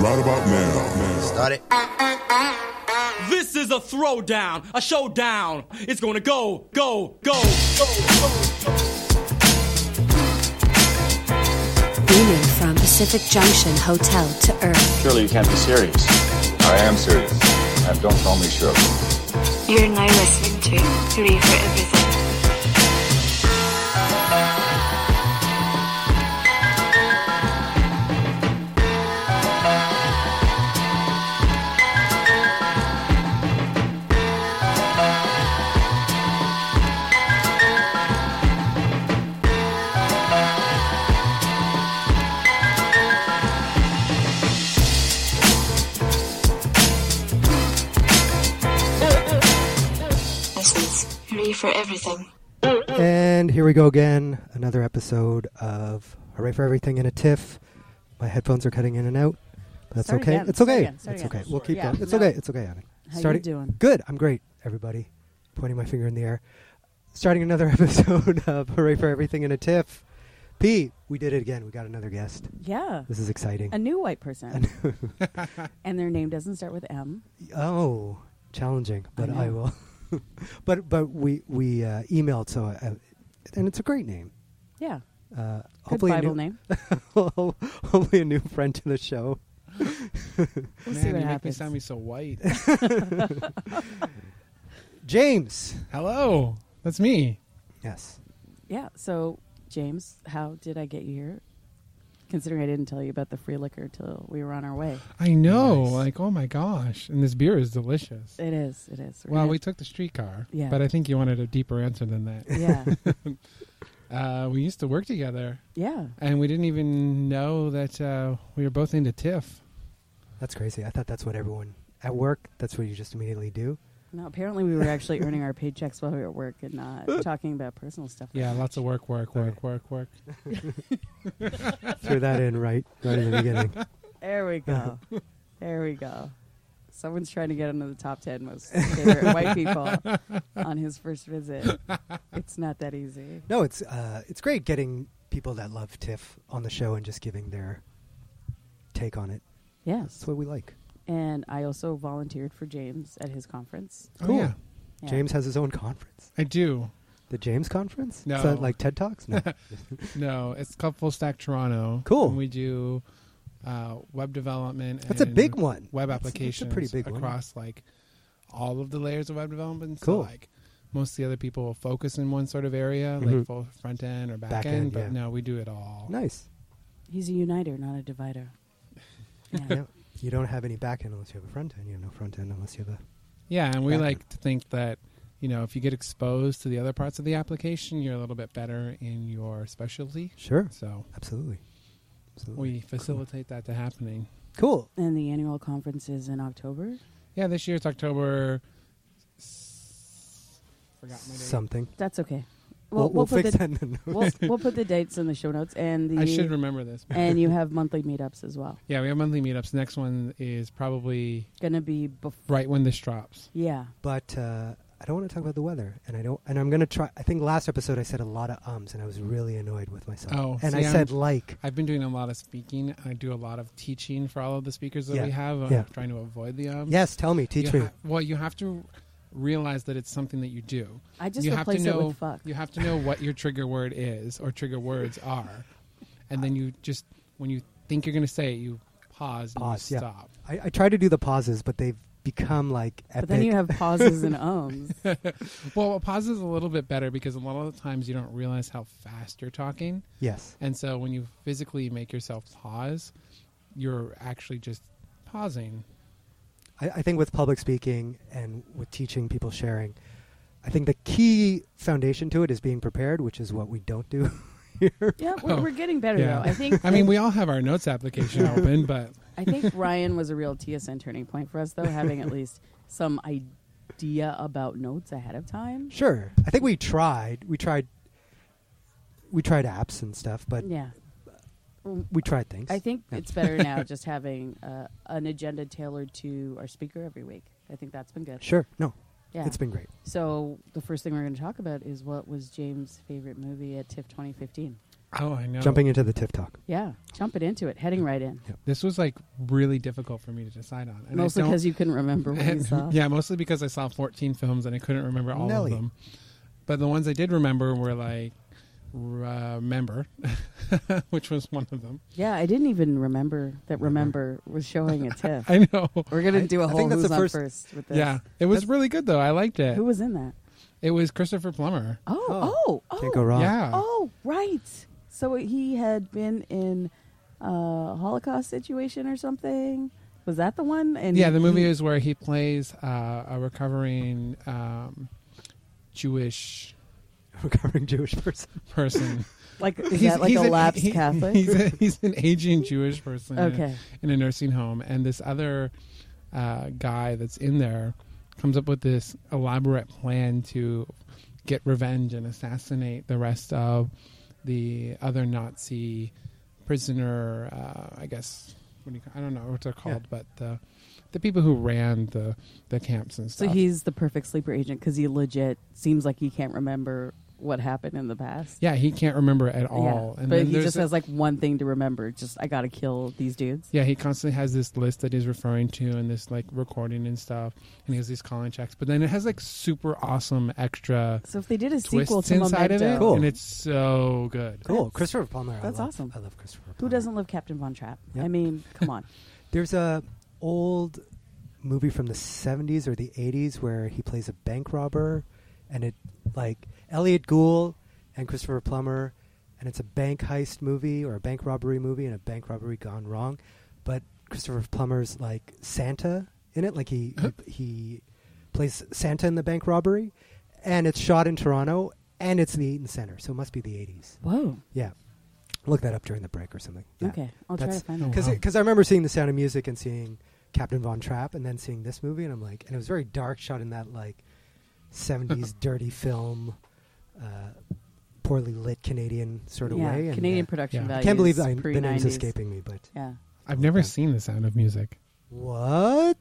Right about now. Start it. This is a throwdown, a showdown. It's gonna go, go, go, go, go. Beaming from Pacific Junction Hotel to Earth. Surely you can't be serious. I am serious. And don't call me Shirley. You're now listening to Hooray for Everything. For Everything. And here we go again. Another episode of Hooray for Everything in a Tiff. My headphones are cutting in and out. But that's Start okay. again. It's okay. Start It's again. okay. We'll keep Yeah. going. It's No. okay. It's okay, Annie. How Starting- you doing? Good. I'm great, everybody. Pointing my finger in the air. Starting another episode of Hooray for Everything in a Tiff. Pete, we did it again. We got another guest. Yeah. This is exciting. A new white person. and their name doesn't start with M. Oh, challenging, but I, know. will. but but we we uh, emailed so uh, and it's a great name. Yeah. Uh, Good hopefully a new, name. hopefully a new friend to the show. We'll Man, see what you make me sound me so white. James. Hello, that's me. Yes. Yeah. So, James, how did I get you here? Considering I didn't tell you about the free liquor till we were on our way. I know, Nice. like, oh my gosh, and this beer is delicious. It is. It is. We're Well, we took the streetcar, Yeah. but I think you wanted a deeper answer than that. Yeah. Uh, we used to work together, yeah. and we didn't even know that uh, we were both into TIFF. That's crazy. I thought that's what everyone at work. That's what you just immediately do. No, apparently we were actually earning our paychecks while we were at work and not talking about personal stuff. Yeah, lots of work, work, work, work, work. Threw that in right right in the beginning. There we go. there we go. Someone's trying to get into the top 10 most favorite white people on his first visit. It's not that easy. No, it's uh, it's great getting people that love TIFF on the show and just giving their take on it. Yes. That's what we like. And I also volunteered for James at his conference. Oh Cool. yeah, Yeah. James has his own conference. I do. The James conference? No. Is that like TED Talks? No. No, it's called Full Stack Toronto. Cool. And we do uh, web development. That's a and big one. Web That's- that's a applications pretty big one. across like all of the layers of web development. Cool. So, like most of the other people will focus in one sort of area, Mhm. like full front end or back, Back end. end, But yeah. no, we do it all. nice. He's a uniter, not a divider. Yeah. Yeah. You don't have any back end unless you have a front end. You have no front end unless you have a. Yeah, and we Back like to think that you know if you get exposed to the other parts of the application, you're a little bit better in your specialty. Sure. So Absolutely. Absolutely. we facilitate that to happening. Cool. And the annual conference is in October. Yeah, this year it's October. s- Forgot my date. Something. That's okay. We'll, we'll, put fix the, that in the notes. we'll, we'll put the dates in the show notes and the I should remember this. and you have monthly meetups as well. Yeah, we have monthly meetups. Next one is probably Gonna be before. right when this drops. Yeah. but uh, I don't want to talk about the weather, and I don't. And I'm gonna try. I think last episode I said a lot of ums, and I was really annoyed with myself. Oh, and see, I I'm- said like. I've been doing a lot of speaking. I do a lot of teaching for all of the speakers that Yeah, we have. I'm yeah. trying to avoid the ums. Yes, tell me, teach You me. ha- well, you have to realize that it's something that you do. I just you have to replace it know. with fuck. You have to know what your trigger word is or trigger words are, and then you just when you think you're going to say it, you pause and Pause. you Yeah. stop. I, I try to do the pauses, but they've become like epic. But then you have pauses and ums. Well, a pause is a little bit better because a lot of the times you don't realize how fast you're talking. yes. And so when you physically make yourself pause, you're actually just pausing. I, I think with public speaking and with teaching people sharing, I think the key foundation to it is being prepared, which is what we don't do here. Yeah, we're, Oh, we're getting better yeah. though. I think. I mean, we all have our notes application open, but I think Ryan was a real TSN turning point for us, though, having at least some idea about notes ahead of time. Sure. I think we tried. We tried. We tried apps and stuff, but Yeah, we tried things. I think it's better now just having uh, an agenda tailored to our speaker every week. I think that's been good. Sure. No. Yeah. It's been great. So the first thing we're going to talk about is what was James' favorite movie at TIFF 2015. Oh, I know. Jumping into the TIFF talk. Yeah, jumping into it, heading right in. This was like really difficult for me to decide on. And I Mostly because you couldn't remember what you saw. yeah, mostly because I saw 14 films and I couldn't remember all Nelly. of them. But the ones I did remember were like Remember, which was one of them. Yeah, I didn't even remember that Remember was showing a TIFF. I know. We're gonna do a I whole think that's who's the on first- first with this. Yeah, it was really good though. I liked it. Who was in that? It was Christopher Plummer. Oh, Oh, oh, oh, Can't go wrong. Yeah. Oh, right. So he had been in a Holocaust situation or something. Was that the one? And yeah, the movie he- is where he plays uh, a recovering um, Jewish Recovering Jewish person. person. like is that like a an- lapsed he- Catholic? He's, a, he's an aging Jewish person. okay. in a nursing home, and this other uh, guy that's in there comes up with this elaborate plan to get revenge and assassinate the rest of the other Nazi prisoner. Uh, I guess what do you, I don't know what they're called, but the the people who ran the the camps and stuff. So he's the perfect sleeper agent because he legit seems like he can't remember what happened in the past. yeah, he can't remember at all. Yeah, And but then he just a- has like one thing to remember. Just I got to kill these dudes. Yeah, he constantly has this list that he's referring to and this like recording and stuff, and he has these calling checks. But then it has like super awesome extra So if they did a sequel twists to inside Memento, of it, Cool. and it's so good. Cool. That's- Christopher Plummer. I that's love- awesome. I love Christopher Plummer. who doesn't love Captain Von Trapp? Yep. I mean, come on. There's a old movie from the 70s or the 80s where he plays a bank robber, and it like Elliott Gould and Christopher Plummer, and it's a bank heist movie or a bank robbery movie and a bank robbery gone wrong, but Christopher Plummer's like Santa in it, like he he, he plays Santa in the bank robbery, and it's shot in Toronto and it's in the Eaton Center, so it must be the 80s. Whoa. Yeah, look that up during the break or something. Yeah. Okay, I'll try to find that. because Wow. because I remember seeing The Sound of Music and seeing Captain Von Trapp, and then seeing this movie, and I'm like, and it was very dark, shot in that like '70s dirty film, poorly lit Canadian sort of yeah, way. And, Canadian uh, production Yeah. I I values. can't believe I, the name's escaping me, but yeah, I've never Yeah. seen The Sound of Music. what?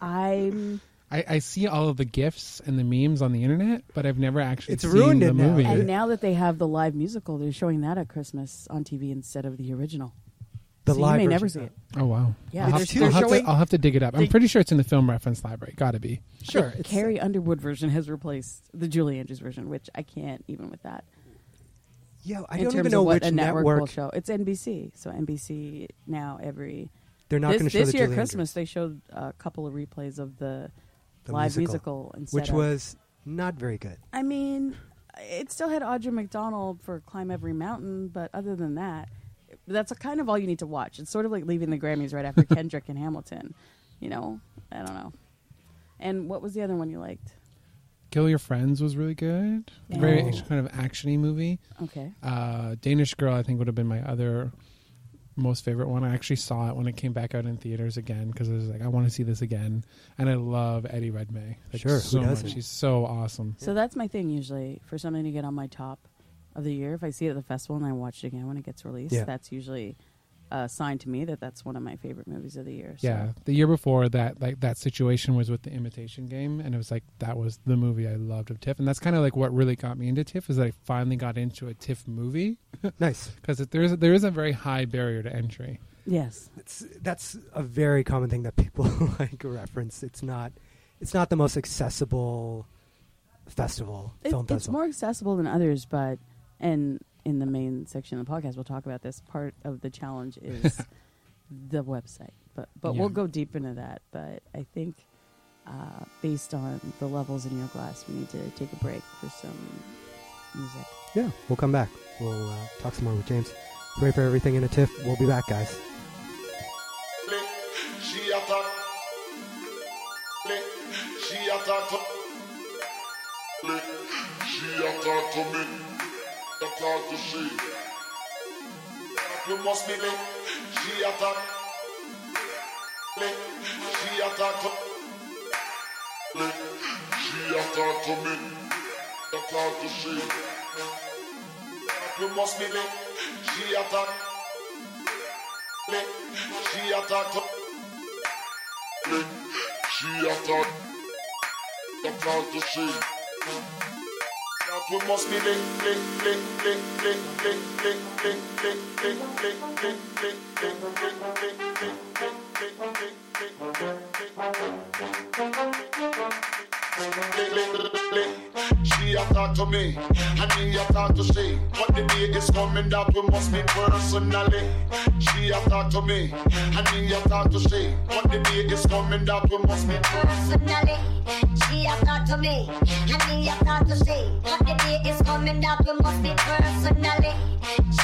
I'm. I, I see all of the gifs and the memes on the internet, but I've never actually It's seen ruined the it now. movie. And now that they have the live musical, they're showing that at Christmas on TV instead of the original. The so live you may never see it. oh wow! Yeah, I'll, have, too- I'll, have to, I'll have to dig it up. I'm pretty sure it's in the film reference library. Got to be. Sure, the Carrie Underwood version has replaced the Julie Andrews version, which I can't even with that. yeah. I in don't terms even know of what which a network, network. will show. It's NBC, so NBC now every They're not this, going to show this the year Julie Christmas Andrews, they showed a couple of replays of the, the live musical, musical, which of, was not very good. I mean, it still had Audra McDonald for "Climb Every Mountain," but other than that, that's a kind of all you need to watch. It's sort of like leaving the Grammys right after Kendrick and Hamilton. You know, I don't know. And what was the other one you liked? Kill Your Friends was really good. Yeah. Very Oh. kind of actiony movie. Okay. Uh, Danish Girl, I think, would have been my other most favorite one. I actually saw it when it came back out in theaters again because I was like, I want to see this again. And I love Eddie Redmayne. Like, Sure, who so doesn't? much. He's so awesome. So that's my thing usually for something to get on my top of the year. If I see it at the festival and I watch it again when it gets released, Yeah. that's usually a sign to me that that's one of my favorite movies of the year. So. Yeah, the year before that, like that situation was with the Imitation Game, and it was like that was the movie I loved of TIFF, and that's kind of like what really got me into TIFF is that I finally got into a TIFF movie Nice. because there is there is a very high barrier to entry. Yes. It's, that's a very common thing that people like reference. It's not. It's not the most accessible festival It, film it's festival. more accessible than others, but and in the main section of the podcast, we'll talk about this. Part of the challenge is the website, but but Yeah. we'll go deep into that. But I think uh, based on the levels in your glass, we need to take a break for some music. Yeah, we'll come back. We'll uh, talk some more with James. Hooray for everything in a tiff. We'll be back, guys. She attack. She. She attack to me. Attack to she. You must be lit. She attack. She attack to. She attack to me. Attack to she. You must be lit. She attack. She attack to. She attack. Attack to she. We must be link, link, link, link, link, link, link, link, link, link, link, link, link, link, link, link, link, she a talk to me, and me a talk to she. But the day is coming that we must meet personally. She a talk to me, and me a talk to she. But the day is coming that we must meet personally. She a talk to me, and me a talk to she. But the day is coming that we must meet personally.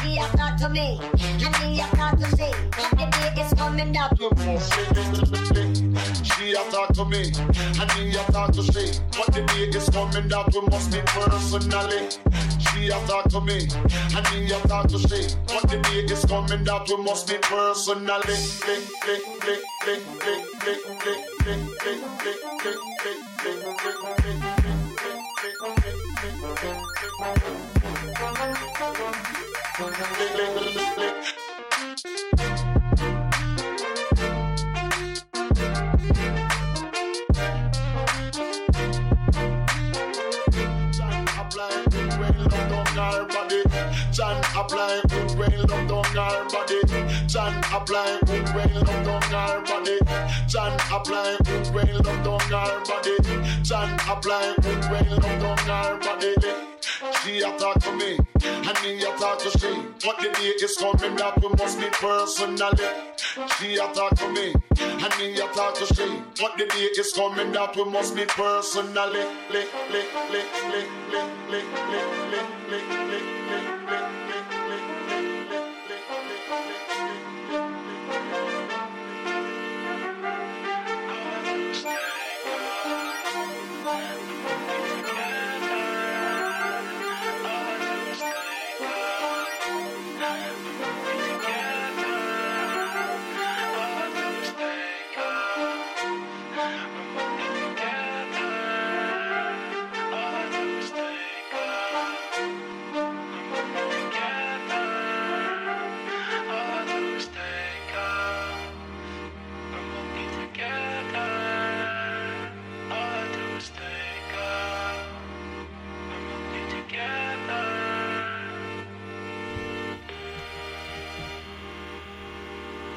She a talk to me, and me a talk to she. But the day is coming that we must meet. She a talk to me, and me a talk to she. But the day is coming that we must meet personally. She a talk to me, and me a talk to she. But the day is coming that we must meet personally. Lick, lick, lick, lick, lick, lick, lick, lick, lick, lick, when love down her body. Chan apply good when love down her body. Chan apply good when love down her body. Chan apply good when love down her body. Chan apply good when love down her body. She a talk to me, and me a talk to she. But the day is coming that we must meet personally. She a talk to me, and me a talk to she. But the day is coming that we must meet personally.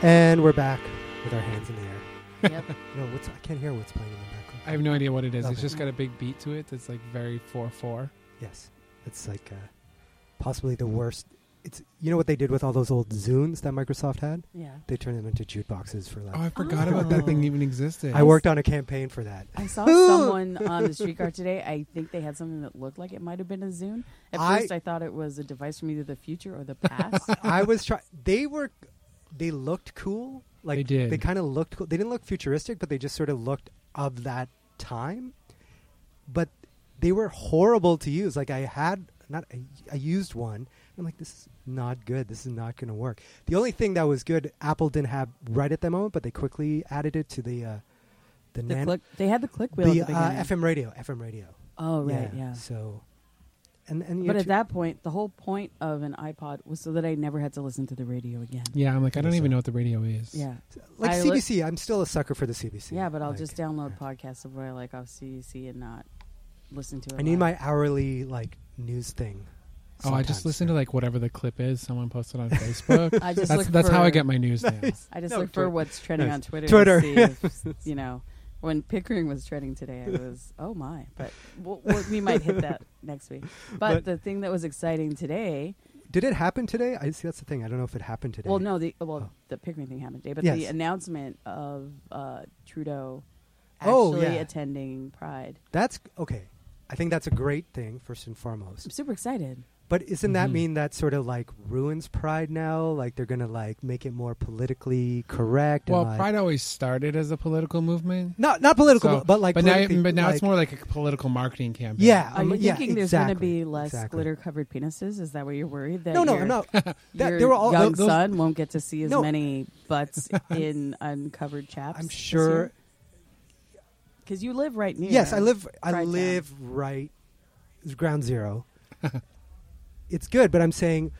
And we're back with our hands in the air. Yep. No, what's I can't hear what's playing in the background. I have no idea what it is. It's Okay. just got a big beat to it. That's like very four four. Yes, it's like uh, possibly the worst. It's you know what they did with all those old Zunes that Microsoft had? Yeah. They turned them into jukeboxes for like. Oh, I forgot about that thing Oh. even existed. I worked on a campaign for that. I saw someone on the streetcar today. I think they had something that looked like it might have been a Zune. At I- first, I thought it was a device from either the future or the past. I was trying. They were, they looked cool. Like They did. They kind of looked cool. They didn't look futuristic, but they just sort of looked of that time. But they were horrible to use. Like I had not, I, I used one. I'm like, this is not good. This is not going to work. The only thing that was good, Apple didn't have right at that moment, but they quickly added it to the uh, the, the nan- click, they had the click wheel the at the uh. FM radio, FM radio. oh, right, yeah. So, and and But at that point, the whole point of an iPod was so that I never had to listen to the radio again. Yeah, I'm like I don't Yes, even know what the radio is. Yeah. like I li- CBC, I'm still a sucker for the CBC. Yeah, but I'll Like, just download podcasts of where I like off CBC and not listen to it. I need my hourly like news thing. Oh, I just listen to like whatever the clip is someone posted on Facebook. I just that's look that's how I get my news now. I just No, look for what's trending Nice. on Twitter. Twitter, To see if, you know, when Pickering was trending today, I was, oh my. But we'll, we'll, we might hit that next week. But, But- the thing that was exciting today, Did it happen today? I see. That's the thing. I don't know if it happened today. well, no, the well, Oh. the Pickering thing happened today, but Yes. the announcement of uh, Trudeau Oh, actually yeah. attending Pride. that's okay. I think that's a great thing first and foremost. I'm super excited. But isn't that Mhm. mean that sort of like ruins Pride now? Like they're gonna like make it more politically correct? Well, and, like, Pride always started as a political movement. not not political, So- but, but like but now, but now like- it's more like a political marketing campaign. Yeah, Are you yeah, thinking there's going to be less exactly. glitter covered penises? Is that what you're worried that No, no, your, I'm not. That, your they were all young those- son won't get to see as No. many butts in uncovered chaps? I'm sure. because you live right near. Yes, I live. I Pride Town. live right. Ground zero. it's good, but I'm saying,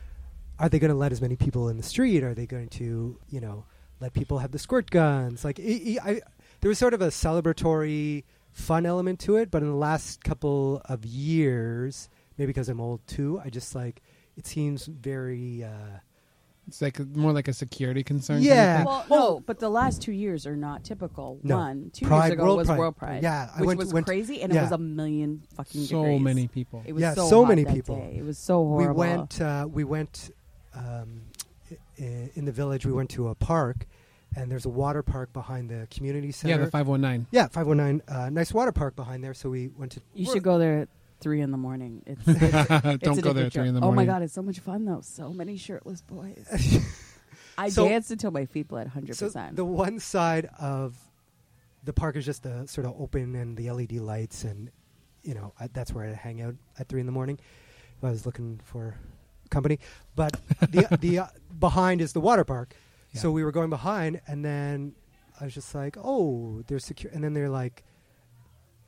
are they going to let as many people in the street? Are they going to, you know, let people have the squirt guns? Like, i I, there was sort of a celebratory, fun element to it, but in the last couple of years, maybe because I'm old too. I just like it seems very. Uh, It's like a, more like a security concern. kind of Yeah. thing. Well, no, but the last two years are not typical. No. One, two Pride, years ago World was Pride. World Pride. Yeah, I which went- was went- crazy, and yeah. it was a million fucking so degrees. many people. It was Yeah, so, so hot many that people. day. It was so horrible. we went. Uh, we went um, i- in the village. We went to a park, and there's a water park behind the community center. yeah, the five one nine. Yeah, 519. Uh, nice water park behind there. So we went to. You should go there at three in the morning. It's, it's, it's Don't go there at three in the Oh my god, it's so much fun though. So many shirtless boys. I So- danced until my feet bled. Hundred So percent. the one side of the park is just the sort of open and the LED lights, and you know I, that's where I hang out at three in the morning. If I was looking for company, but the the uh, behind is the water park. So we were going behind, and then I was just like, "Oh, they're secure," and then they're like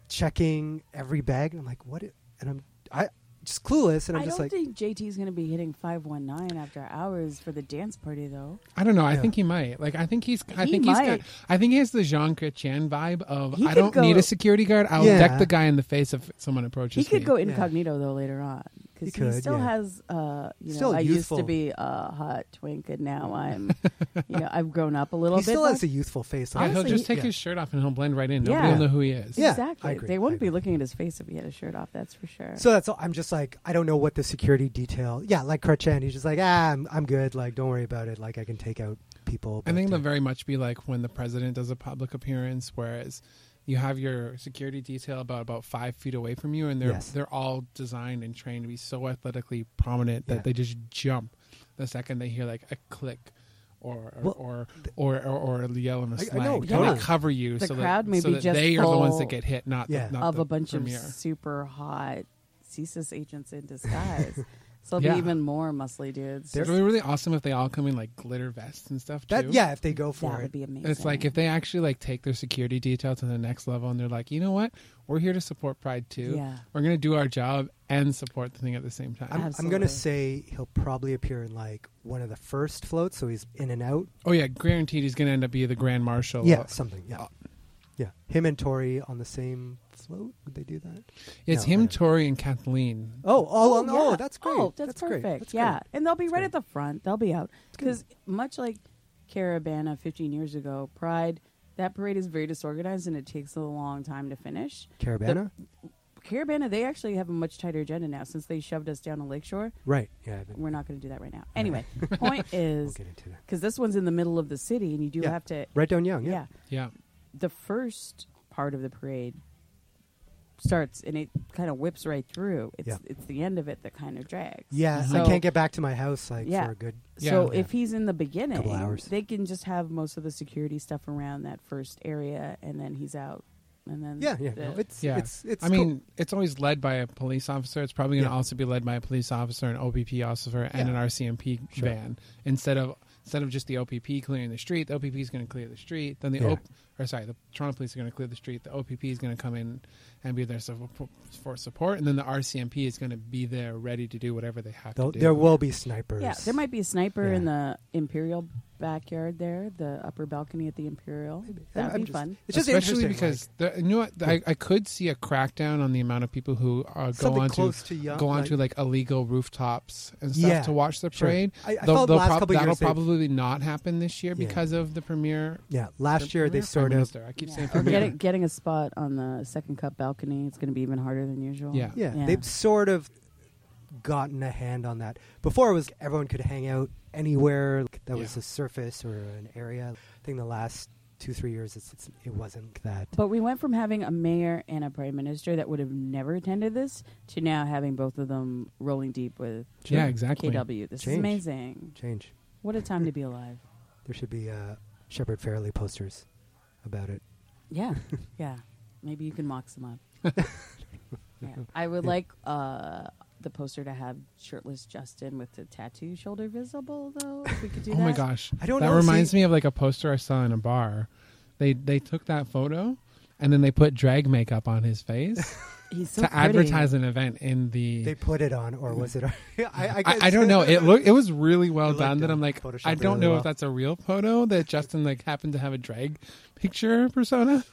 checking every bag, and I'm like, "What?" i- And I'm I just clueless, and I'm I just don't like, think JT's going to be hitting five one nine after hours for the dance party though. I don't know. I Yeah. think he might. Like, I think he's. I He think he's. Got. I think he has the Jean Chrétien vibe of He I could don't go- need a security guard. I'll Yeah. deck the guy in the face if someone approaches He could me. go Yeah. incognito though later on He because he, could, still yeah. has. Uh, you know, Still I youthful. used to be a hot twink, and now I'm. you know, I've grown up a little he bit. still has a youthful face. Yeah, on he'll him. just take Yeah. his shirt off and he'll blend right in. Nobody Yeah. will know who he is. Yeah, exactly. They I wouldn't be looking at his face if he had a shirt off. That's for sure. So that's all. I'm just like I don't know what the security detail. Yeah, like Chrétien, he's just like ah, I'm, I'm good. Like don't worry about it. Like I can take out people. I think but, it'll uh, very much be like when the president does a public appearance, whereas you have your security detail about about five feet away from you, and they're Yes. they're all designed and trained to be so athletically prominent that Yeah. they just jump the second they hear like a click. Or or, Well, or, or or or yell in a I- I slang, know, to totally. cover you, The so crowd that, may so be that just they are the ones that get hit, not Yeah. the, not of the a bunch premier. of super hot CSIS agents in disguise. so it'll Yeah. be even more muscly dudes. It'd be really awesome if they all come in like glitter vests and stuff too. that. Yeah, if they go for that it. would be amazing. It's like if they actually like take their security detail to the next level and they're like, you know what, we're here to support Pride too. Yeah. We're gonna do our job and support the thing at the same time. I'm, I'm gonna say he'll probably appear in like one of the first floats, so he's in and out. oh yeah, guaranteed he's gonna end up being the grand marshal. Yeah, Uh, something. Yeah, yeah. Him and Tory on the same float. Would they do that? it's No, him, don't- Tory, and Kathleen. Oh, oh, oh, oh yeah. oh, that's great. Oh, that's, great. perfect. That's yeah, great. and they'll be That's right great. at the front. They'll be out because much like Caribana 15 years ago, Pride. That parade is very disorganized and it takes a long time to finish. Caribana. Caribana, they actually have a much tighter agenda now since they shoved us down to Lakeshore. right. Yeah. Been- We're not going to do that right now. Anyway, point is get into that. because this one's in the middle of the city and you do Yeah. have to Right down Yonge. yeah. Yeah. Yeah, the first part of the parade starts and it kind of whips right through it's Yeah. it's the end of it that kind of drags Yeah. So- I can't get back to my house like Yeah. for a good. Yeah. so Yeah. if he's in the beginning Couple hours. they can just have most of the security stuff around that first area and then he's out and then Yeah. Yeah. the- No, it's yeah. it's it's. I cool. mean, it's always led by a police officer. It's probably gonna Yeah. also be led by a police officer, an OPP officer, and Yeah. an RCMP Sure. van instead of instead of just the OPP clearing the street. The OPP is going to clear the street. Then the Yeah. OP, or sorry, the Toronto Police are going to clear the street. The OPP is going to come in and be there for support, and then the RCMP is going to be there ready to do whatever they have There'll- to do. there will be snipers. yeah there might be a sniper in the imperial backyard there the upper balcony at the imperial that'd I'm be just- fun It's just Especially interesting, because the, you know what I, I could see a crackdown on the amount of people who uh, go Something onto to Yonge, go onto like- like illegal rooftops and stuff Yeah, to watch the sure. parade. I- I They'll- felt they'll last prob- that'll years they've- probably not happen this year Yeah. because of the premiere. yeah. Last year they Premier sort of I keep Yeah. saying or premier. getting, getting a spot on the second cup balcony it's going to be even harder than usual Yeah. Yeah, they've sort of gotten a hand on that. Before it was everyone could hang out anywhere like, that was a surface or an area. I think the last two three years it's, it's, it wasn't that. But we went from having a mayor and a prime minister that would have never attended this to now having both of them rolling deep with Yeah, exactly. KW. This is amazing. Change. What a time to be alive. There should be uh, Shepard Fairey posters about it. Yeah, yeah. Maybe you can mock some up. yeah. I would like uh, the poster to have shirtless Justin with the tattoo shoulder visible, though. If we could do Oh that. my gosh, I don't that know, reminds see- me of like a poster I saw in a bar. They they took that photo and then they put drag makeup on his face He's so to pretty. advertise an event in the. They put it on, or was it? I, I, I, I don't know. It look it was really well It done. That. I'm like, Photoshopped I don't really know well. if that's a real photo that Justin like happened to have a drag picture persona,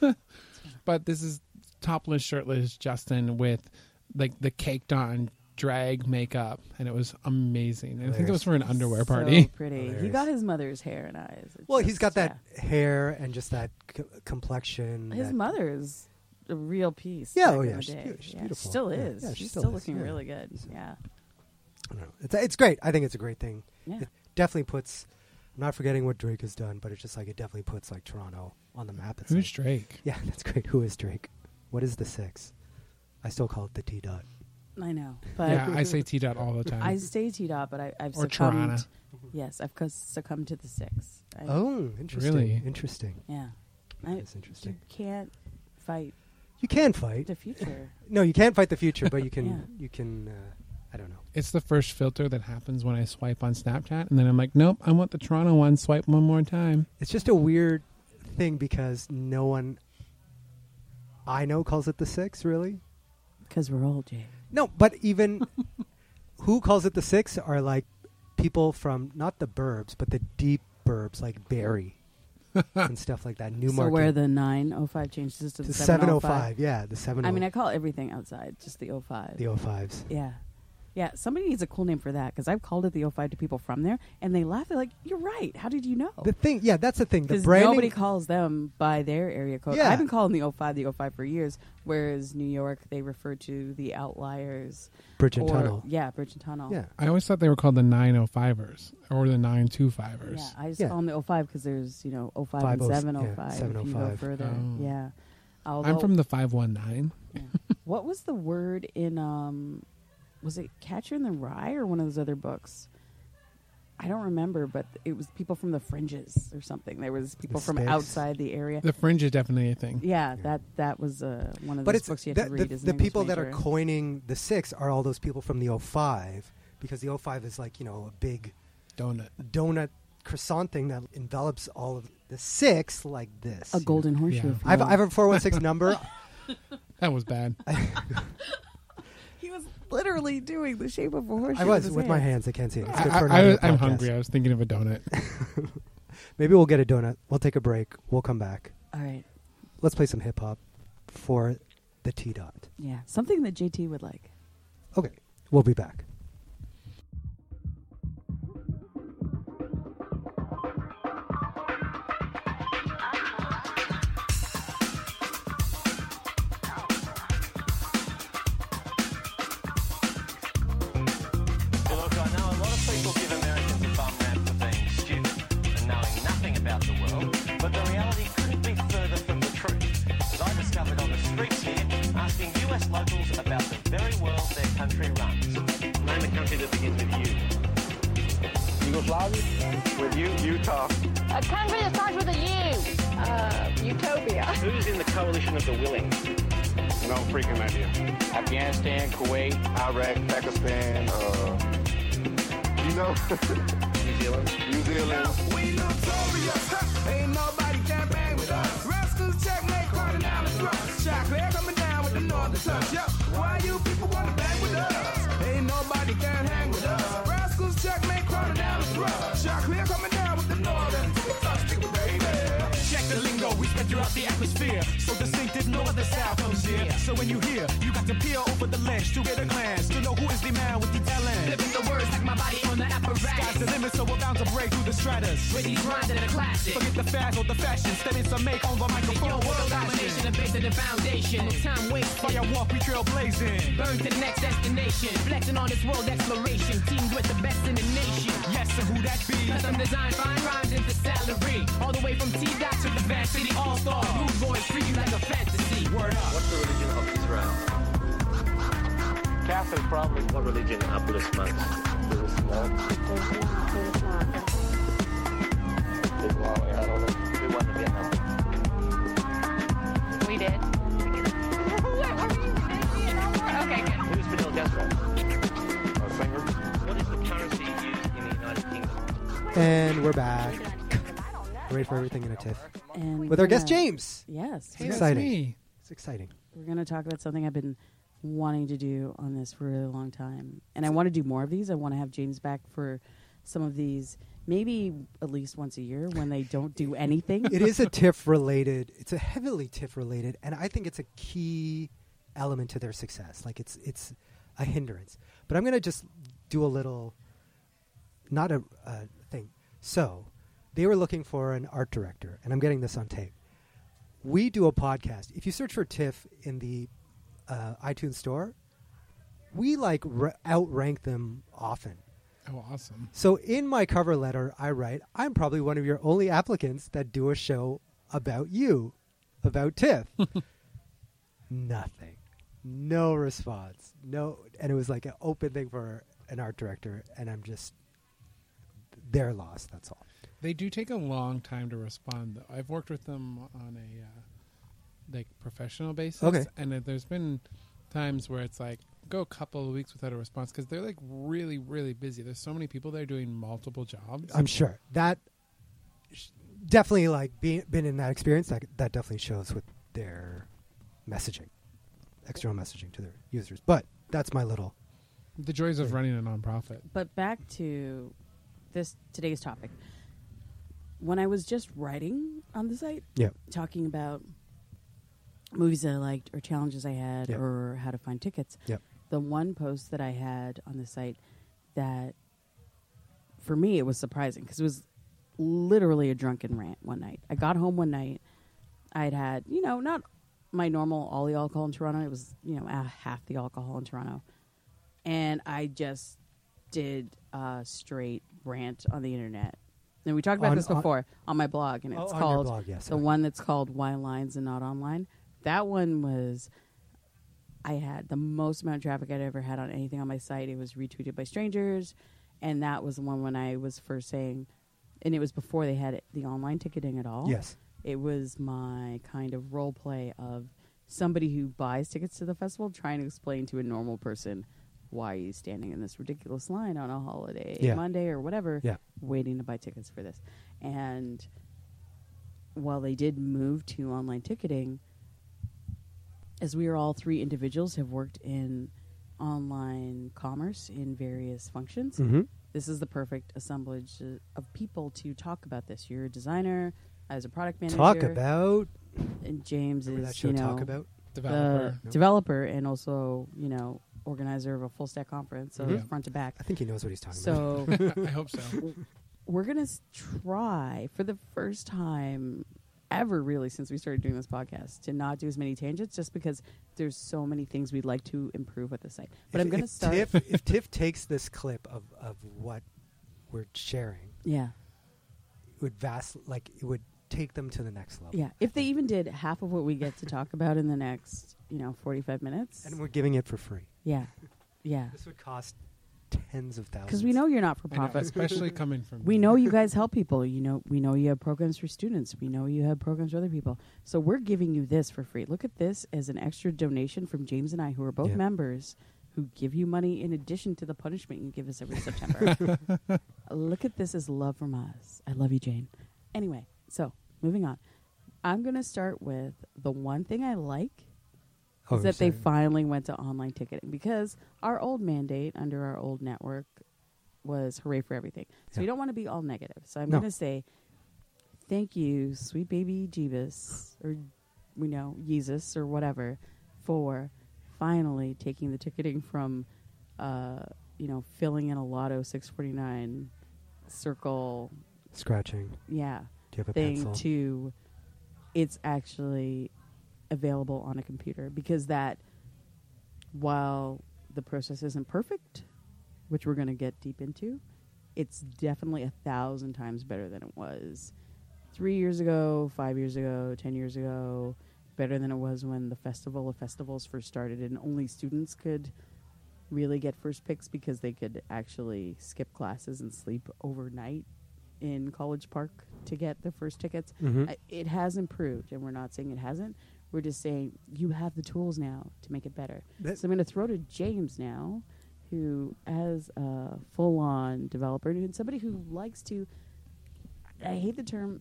but this is topless, shirtless Justin with like the caked on drag makeup, and it was amazing. And I think it was for an underwear So party. pretty. He got his mother's hair and eyes. It's Well, he's just- got that yeah. hair and just that c- complexion. His that- mother's a real piece. Yeah, back oh, in yeah, the she's day. beau- she's Yeah, beautiful. Still Yeah, is. yeah, she she's still still, is, looking yeah. really good. Yeah. I don't know. It's it's great. I think it's a great thing. Yeah. It definitely puts. I'm not forgetting what Drake has done, but it's just like it definitely puts like Toronto on the map. It's Who's like, Drake? Yeah, that's great. Who is Drake? What is the six? I still call it the T dot. I know, but yeah, I say T dot all the time. I say T dot, but I, I've Or succumbed. Toronto. Yes, I've succumbed to the six. I, Oh, interesting. Really? Interesting. yeah. I, That's interesting. You can't fight You can fight. the future. No, you can't fight the future, but you can. Yeah. You can. Uh, I don't know. it's the first filter that happens when I swipe on Snapchat, and then I'm like, nope, I want the Toronto one. Swipe one more time. It's just a weird thing because no one I know calls it the six. Really? Because we're old, Jay. No, but even who calls it the six are like people from not the burbs, but the deep burbs, like Barrie and stuff like that. So where the 905 changes to to the seven oh 705. five. Yeah, the seven. Oh I mean, I call everything outside just the 05. the 05s. Yeah. Yeah, somebody needs a cool name for that because I've called it the 05 to people from there and they laugh. They're like, you're right. How did you know? The thing, yeah, that's the thing. The Because branding. nobody calls them by their area code. Yeah. I've been calling the 05 the 05 for years, whereas New York, they refer to the outliers. Bridge and or- Tunnel. Yeah, Bridge and Tunnel. Yeah, I always thought they were called the 905ers or the 925ers. Yeah, I just Yeah. call them the 05 because there's, you know, 05 Five and oh- yeah, 705. if you go 705. further. Oh. Yeah. Although, I'm from the 519. yeah. what was the word in, um, was it Catcher in the Rye or one of those other books? I don't remember, but it was people from the fringes or something. There was people from sticks. outside the area. The fringe is definitely a thing. yeah, that that was uh, one of but those books you the, had to read. the, the English people that are coining the six are all those people from the 05 because the 05 is like you know a big Donut. donut croissant thing that envelops all of the six like this. a you know. golden horseshoe. Yeah. I have. I have a 416 number. That was bad. he was literally doing the shape of a horseshoe. I was his with my hands. I can't see it. It's I, good for an I, audio am podcast. hungry. I was thinking of a donut. Maybe we'll get a donut. We'll take a break. We'll come back. All right. Let's play some hip hop for the T dot. Yeah, something that JT would like. Okay, we'll be back. Ready for everything in a tiff. And With our guest gonna- James. Yes. It's Hey, that's exciting. me. It's exciting. We're going to talk about something I've been wanting to do on this for a really long time. And I want to do more of these. I want to have James back for some of these, maybe at least once a year when they don't do anything. it is a TIFF related. It's a heavily TIFF related, and I think it's a key element to their success. Like it's it's a hindrance. But I'm going to just do a little, not a, a thing. So they were looking for an art director, and I'm getting this on tape. We do a podcast. If you search for TIFF in the uh, iTunes store, we like r- outrank them often. Oh, awesome. So in my cover letter, I write, I'm probably one of your only applicants that do a show about you, about TIFF. Nothing. No response. No. And it was like an open thing for an art director, and I'm just, they're lost. That's all. They do take a long time to respond. though. I've worked with them on a uh, like professional basis, Okay. and uh, there's been times where it's like go a couple of weeks without a response because they're like really, really busy. There's so many people there doing multiple jobs. I'm sure that sh- definitely like being been in that experience. That that definitely shows with their messaging, external messaging to their users. But that's my little. the joys of running a nonprofit. But back to this today's topic. When I was just writing on the site, Yeah. talking about movies that I liked or challenges I had Yeah. or how to find tickets, Yep. the one post that I had on the site that for me it was surprising because it was literally a drunken rant one night. I got home one night. I'd had, you know, not my normal all the alcohol in Toronto. It was, you know, half the alcohol in Toronto. And I just did a straight rant on the internet. And we talked about On- this on- before on, my blog, and Oh, it's on your called blog, yes, the one that's called "Why Lines and Not Online." That one was I had the most amount of traffic I'd ever had on anything on my site. It was retweeted by strangers, and that was the one when I was first saying, and it was before they had it, the online ticketing at all. Yes. it was my kind of role play of somebody who buys tickets to the festival trying to explain to a normal person why are you standing in this ridiculous line on a holiday Yeah. Monday or whatever, Yeah. waiting to buy tickets for this. And while they did move to online ticketing, as we are all three individuals have worked in online commerce in various functions, Mhm. this is the perfect assemblage of people to talk about this. You're a designer, as a product manager. Talk about. and James Remember is that show, you know Talk About? Developer. the No. developer and also you know organizer of a full stack conference, so Mhm. front to back. I think he knows what he's talking So about. So I hope so. we're gonna s- try for the first time ever, really, since we started doing this podcast, to not do as many tangents, just because there's so many things we'd like to improve with the site. But If- I'm gonna if start. Tiff, if Tiff takes this clip of, of what we're sharing, yeah, it would vast like it would take them to the next level. yeah. If they even did half of what we get to talk about in the next, you know, 45 minutes. And we're giving it for free. yeah, yeah. This would cost tens of thousands. Because we know you're not for I know, profit, especially coming from We me. know you guys help people. You know, we know you have programs for students. We know you have programs for other people. So we're giving you this for free. Look at this as an extra donation from James and I, who are both Yeah. members, who give you money in addition to the punishment you give us every September. Look at this as love from us. I love you, Jane. Anyway, so moving on. I'm going to start with the one thing I like Oh, is that they finally went to online ticketing because our old mandate under our old network was hooray for everything. So Yeah. we don't want to be all negative. So I'm No. going to say thank you, sweet baby Jeebus, or we know Jesus or whatever, for finally taking the ticketing from, uh, you know, filling in a Lotto 649 circle, scratching. yeah, you have a thing pencil? to it's actually available on a computer because that while the process isn't perfect which we're going to get deep into it's definitely a thousand times better than it was three years ago five years ago ten years ago better than it was when the festival of festivals first started and only students could really get first picks because they could actually skip classes and sleep overnight in College Park to get the first tickets. Mhm. I- It has improved, and we're not saying it hasn't. We're just saying you have the tools now to make it better. That- so I'm going to throw to James now, who as a full-on developer and somebody who likes to. I hate the term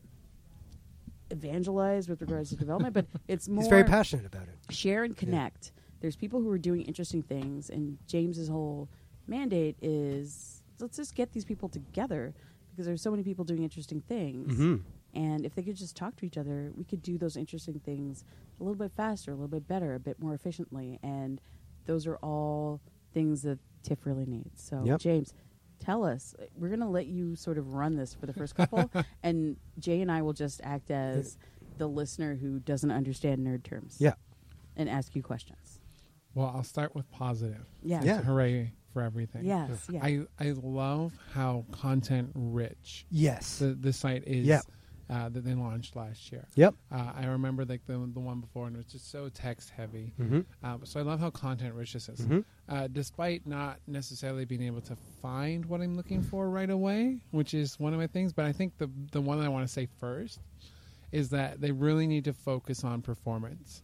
evangelize with regards to development, but it's more He's very passionate about it. share and connect. There's people who are doing interesting things, and James's whole mandate is let's just get these people together because there's so many people doing interesting things. Mhm. And if they could just talk to each other, we could do those interesting things a little bit faster, a little bit better, a bit more efficiently. And those are all things that TIFF really needs. So, Yep. James, tell us. We're going to let you sort of run this for the first couple, and Jay and I will just act as the listener who doesn't understand nerd terms. Yeah. And ask you questions. Well, I'll start with positive. Yeah. Yeah. Hooray for everything. Yes, yeah. I, I love how content rich Yes. the, the site is Yeah. uh, that they launched last year. Yep. Uh, I remember like the, the one before and it was just so text heavy. Mhm. Uh, so I love how content rich this is. Mhm. Uh, despite not necessarily being able to find what I'm looking for right away, which is one of my things, but I think the, the one that I want to say first is that they really need to focus on performance.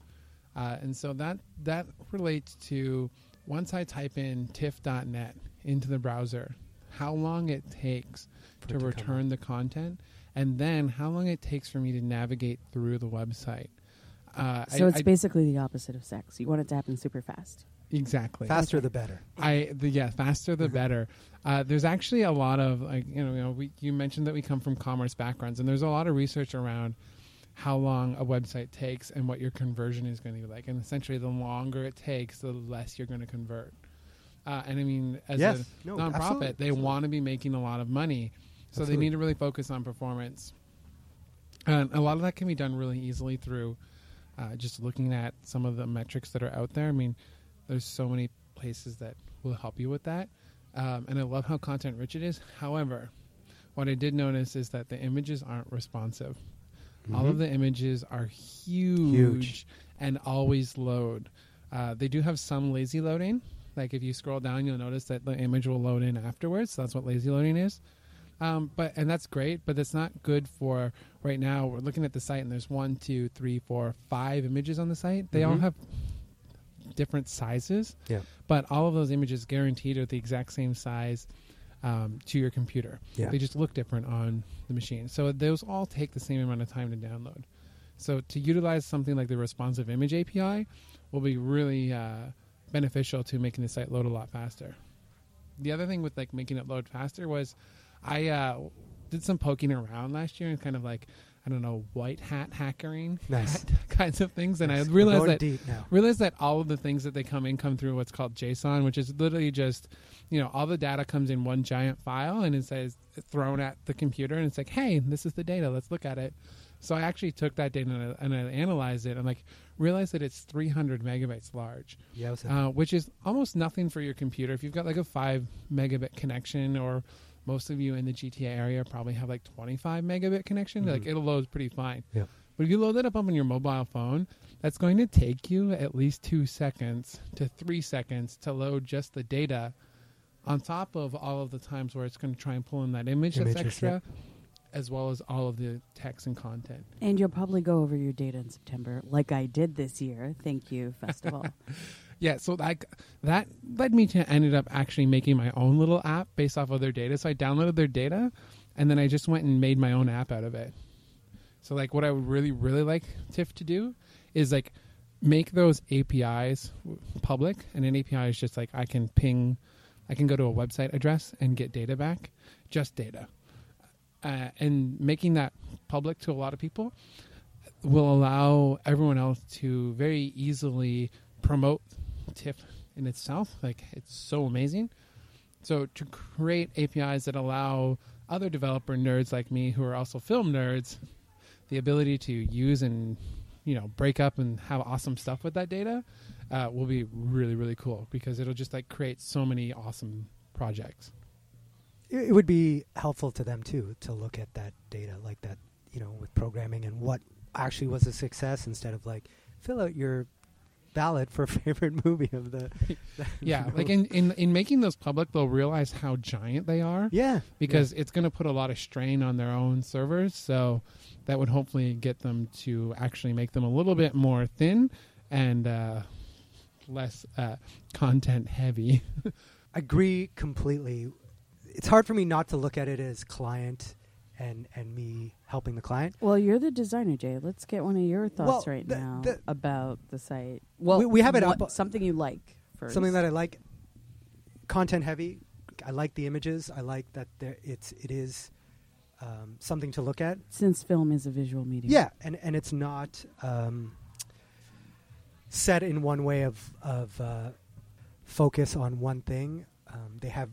Uh, and so that that relates to once I type in tiff.net into the browser, how long it takes to it to return the content, and then how long it takes for me to navigate through the website. Uh, So I- it's I- basically the opposite of sex. You want it to happen super fast. exactly Faster the better. I the yeah faster the better. Uh, there's actually a lot of like you know, you know we you mentioned that we come from commerce backgrounds and there's a lot of research around how long a website takes and what your conversion is going to be like and essentially the longer it takes the less you're going to convert. Uh, and I mean as Yes. a No, nonprofit absolutely. they want to be making a lot of money so Absolutely. they need to really focus on performance. And a lot of that can be done really easily through uh, just looking at some of the metrics that are out there. I mean, there's so many places that will help you with that. Um, and I love how content rich it is. However, what I did notice is that the images aren't responsive. All of Mhm. the images are huge, Huge. and always load. Uh, they do have some lazy loading. Like if you scroll down, you'll notice that the image will load in afterwards. So That's what lazy loading is. Um, but and that's great, but it's not good for right now. We're looking at the site, and there's one, two, three, four, five images on the site. They all Mhm. have different sizes, Yeah. but all of those images guaranteed are the exact same size um, to your computer. Yeah. They just look different on the machine. So those all take the same amount of time to download. So to utilize something like the responsive image API will be really uh, beneficial to making the site load a lot faster. The other thing with like making it load faster was I uh, did some poking around last year and kind of like I don't know white hat hackering Nice. kinds of things, and Nice. I realized that realized that all of the things that they come in come through what's called JSON, which is literally just you know all the data comes in one giant file and it says thrown at the computer and it's like hey this is the data let's look at it. So I actually took that data and I, and I analyzed it and like realized that it's 300 megabytes large, Yeah, uh, which is almost nothing for your computer. If you've got like a five megabit connection or most of you in the GTA area probably have like 25 megabit connection. Like Mhm. it'll load pretty fine. Yeah. But if you load that up on your mobile phone, that's going to take you at least two seconds to three seconds to load just the data on top of all of the times where it's going to try and pull in that image that's Images, extra, as well as all of the text and content. And you'll probably go over your data in September, like I did this year. Thank you, festival. Yeah, so like that led me to ended up actually making my own little app based off of their data. So I downloaded their data, and then I just went and made my own app out of it. So like what I would really really like TIFF to do is like make those APIs public, and an API is just like I can ping, I can go to a website address and get data back, just data, uh, and making that public to a lot of people will allow everyone else to very easily promote TIFF in itself. Like it's so amazing. So to create APIs that allow other developer nerds like me, who are also film nerds, the ability to use and you know break up and have awesome stuff with that data uh, will be really really cool because it'll just like create so many awesome projects. it, it would be helpful to them too to look at that data like that you know with programming and what actually was a success instead of like fill out your ballot for favorite movie of the yeah you know. like in, in in making those public they'll realize how giant they are. Yeah, because it's going to put a lot of strain on their own servers so that would hopefully get them to actually make them a little bit more thin and uh, less uh, content heavy. Agree completely. It's hard for me not to look at it as client and and me helping the client well, you're the designer, Jay. Let's get one of your thoughts Well, right the- now the- about the site. Well, We- we have it up- Something you like first. something that I like content heavy I like the images I like that there it's it is um, something to look at since film is a visual medium. Yeah, and and it's not um, set in one way of of uh, focus on one thing. um, they have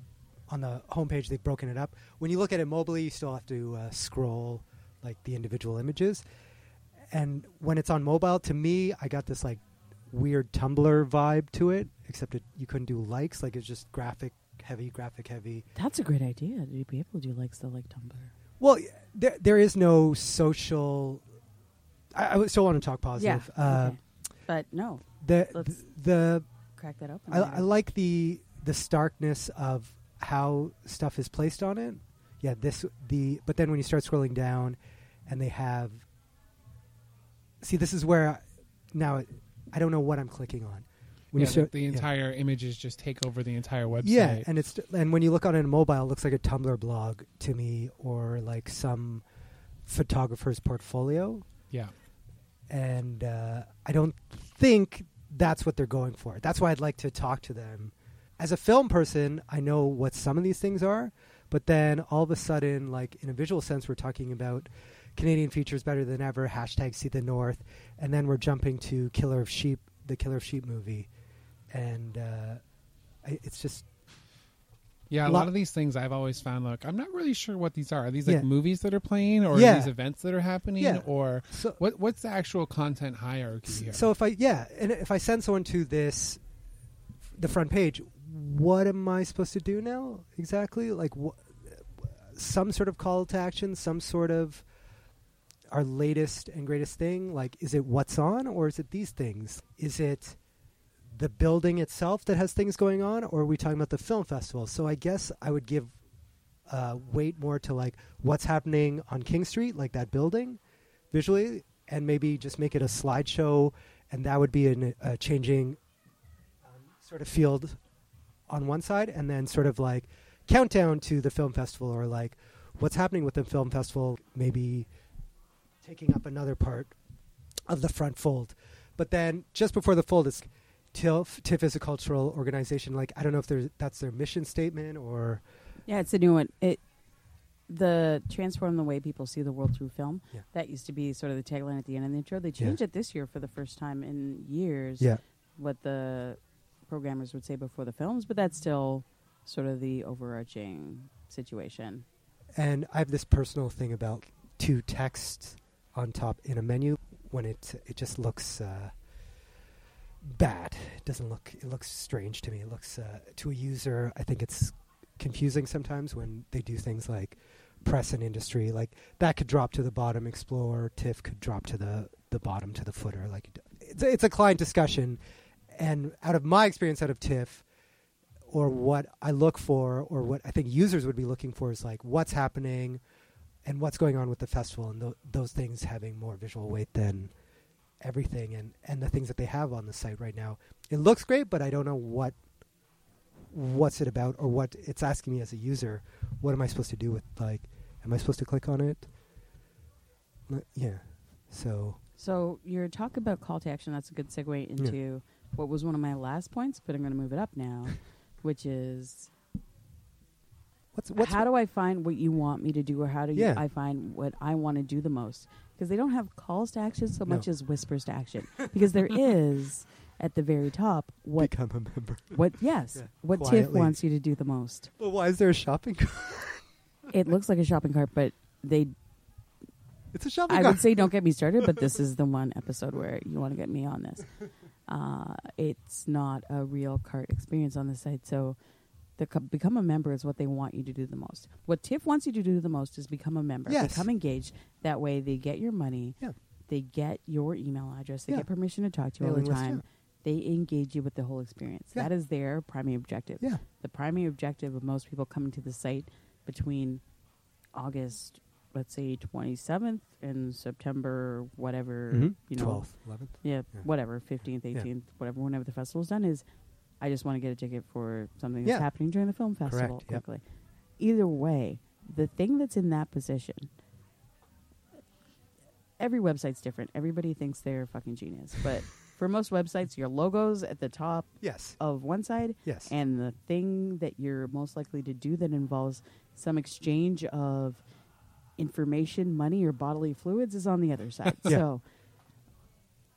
on the homepage they've broken it up. When you look at it mobily, you still have to uh, scroll like the individual images. And when it's on mobile, to me, I got this like weird Tumblr vibe to it, except it, you couldn't do likes. Like it's just graphic heavy, graphic heavy. That's a great idea. To be able to do likes the like Tumblr. Well, there there is no social. I, I still want to talk positive. Yeah, Uh, okay. But no, the let's the crack that open. I. I like the the starkness of how stuff is placed on it. Yeah, this the but then when you start scrolling down, and they have. See, this is where I, now I don't know what I'm clicking on. When Yeah, you start, the, the yeah. entire images just take over the entire website. Yeah, and it's and when you look on it in mobile, it looks like a Tumblr blog to me, or like some photographer's portfolio. Yeah. and uh, I don't think that's what they're going for. That's why I'd like to talk to them. As a film person, I know what some of these things are, but then all of a sudden, like in a visual sense, we're talking about Canadian features better than ever. Hashtag See the North, and then we're jumping to Killer of Sheep, the Killer of Sheep movie, and uh, I, it's just Yeah, a Lo- lot of these things I've always found. Like, I'm not really sure what these are. Are these like Yeah. movies that are playing, or Yeah. these events that are happening, Yeah. or So- what? What's the actual content hierarchy here? So if I yeah, and if I send someone to this, the front page, what am I supposed to do now exactly? Like wh- some sort of call to action, some sort of our latest and greatest thing. Like, is it what's on, or is it these things? Is it the building itself that has things going on, or are we talking about the film festival? So I guess I would give uh, weight more to like what's happening on King Street, like that building, visually, and maybe just make it a slideshow, and that would be an, a changing um, sort of field on one side, and then sort of like countdown to the film festival, or like what's happening with the film festival, maybe taking up another part of the front fold. But then just before the fold is TIFF. TIFF is a cultural organization. Like I don't know if there's that's their mission statement or Yeah, it's a new one. It the transform the way people see the world through film. Yeah. That used to be sort of the tagline at the end of the intro. They changed it this year for the first time in years. Yeah. What the programmers would say before the films, but that's still sort of the overarching situation. And I have this personal thing about two texts on top in a menu when it it just looks uh, bad. It doesn't look. It looks strange to me. It looks uh, to a user. I think it's confusing sometimes when they do things like press and industry. Like that could drop to the bottom. Explore TIFF could drop to the the bottom to the footer. Like it's it's a client discussion. And out of my experience out of TIFF, or what I look for, or what I think users would be looking for, is like what's happening and what's going on with the festival, and th- those things having more visual weight than everything, and and the things that they have on the site right now. It looks great, but I don't know what what's it about, or what it's asking me as a user. What am I supposed to do with like? Am I supposed to click on it? Yeah. So So your talk about call to action, that's a good segue into what was one of my last points, but I'm going to move it up now, which is what's what's how do I find what you want me to do, or how do you, I find what I want to do the most? Because they don't have calls to action so No. much as whispers to action. because there is at the very top what become a member? what yes Yeah, what TIFF wants you to do the most. Well, why is there a shopping cart? It looks like a shopping cart, but they. It's a shopping cart. I cart. would say don't get me started, but this is the one episode where you want to get me on this. Uh, it's not a real cart experience on the site, so the co- become a member is what they want you to do the most. What TIFF wants you to do the most is become a member, Yes. become engaged. That way, they get your money, Yeah. they get your email address, they Yeah. get permission to talk to you all the list, time. They engage you with the whole experience. Yeah. That is their primary objective. Yeah. The primary objective of most people coming to the site between August, let's say 27th, and September, whatever, Mhm. you know, 12th, 11th. Yeah, Yeah. whatever, 15th, Yeah. 18th, whatever, whenever the festival's done, is I just want to get a ticket for something that's Yeah. happening during the film festival Correct, yep. quickly. Either way, the thing that's in that position, every website's different. Everybody thinks they're a fucking genius. But for most websites, your logo's at the top Yes. of one side. Yes. And the thing that you're most likely to do that involves some exchange of information, money, or bodily fluids is on the other side. Yeah. So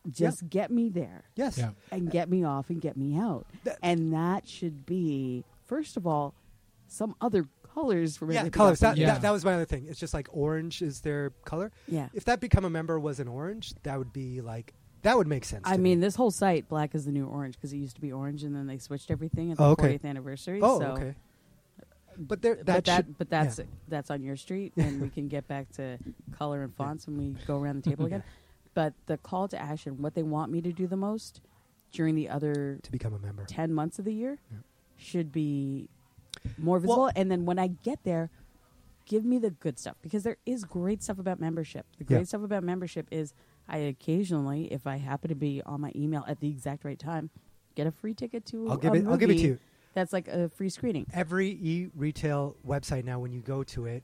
just get me there Yes. Yeah. and get me off and get me out. That- and that should be first of all, some other colors for Yeah, colors. That, awesome. that that was my other thing. It's just like orange is their color. Yeah. If that become a member was an orange, that would be like that would make sense. I to mean, me. this whole site, black is the new orange, because it used to be orange, and then they switched everything at the Oh, okay. 40th anniversary. Oh, so. okay. But there, that but that, should- but that's yeah. that's on your street, and we can get back to color and fonts when we go around the table again. But the call to action, what they want me to do the most during the other to become a member ten months of the year, should be more visible. and then when I get there, give me the good stuff because there is great stuff about membership. The great Yeah. stuff about membership is I occasionally, if I happen to be on my email at the exact right time, get a free ticket to. I'll give it- I'll give it to you. That's like a free screening. every e-retail website now when you go to it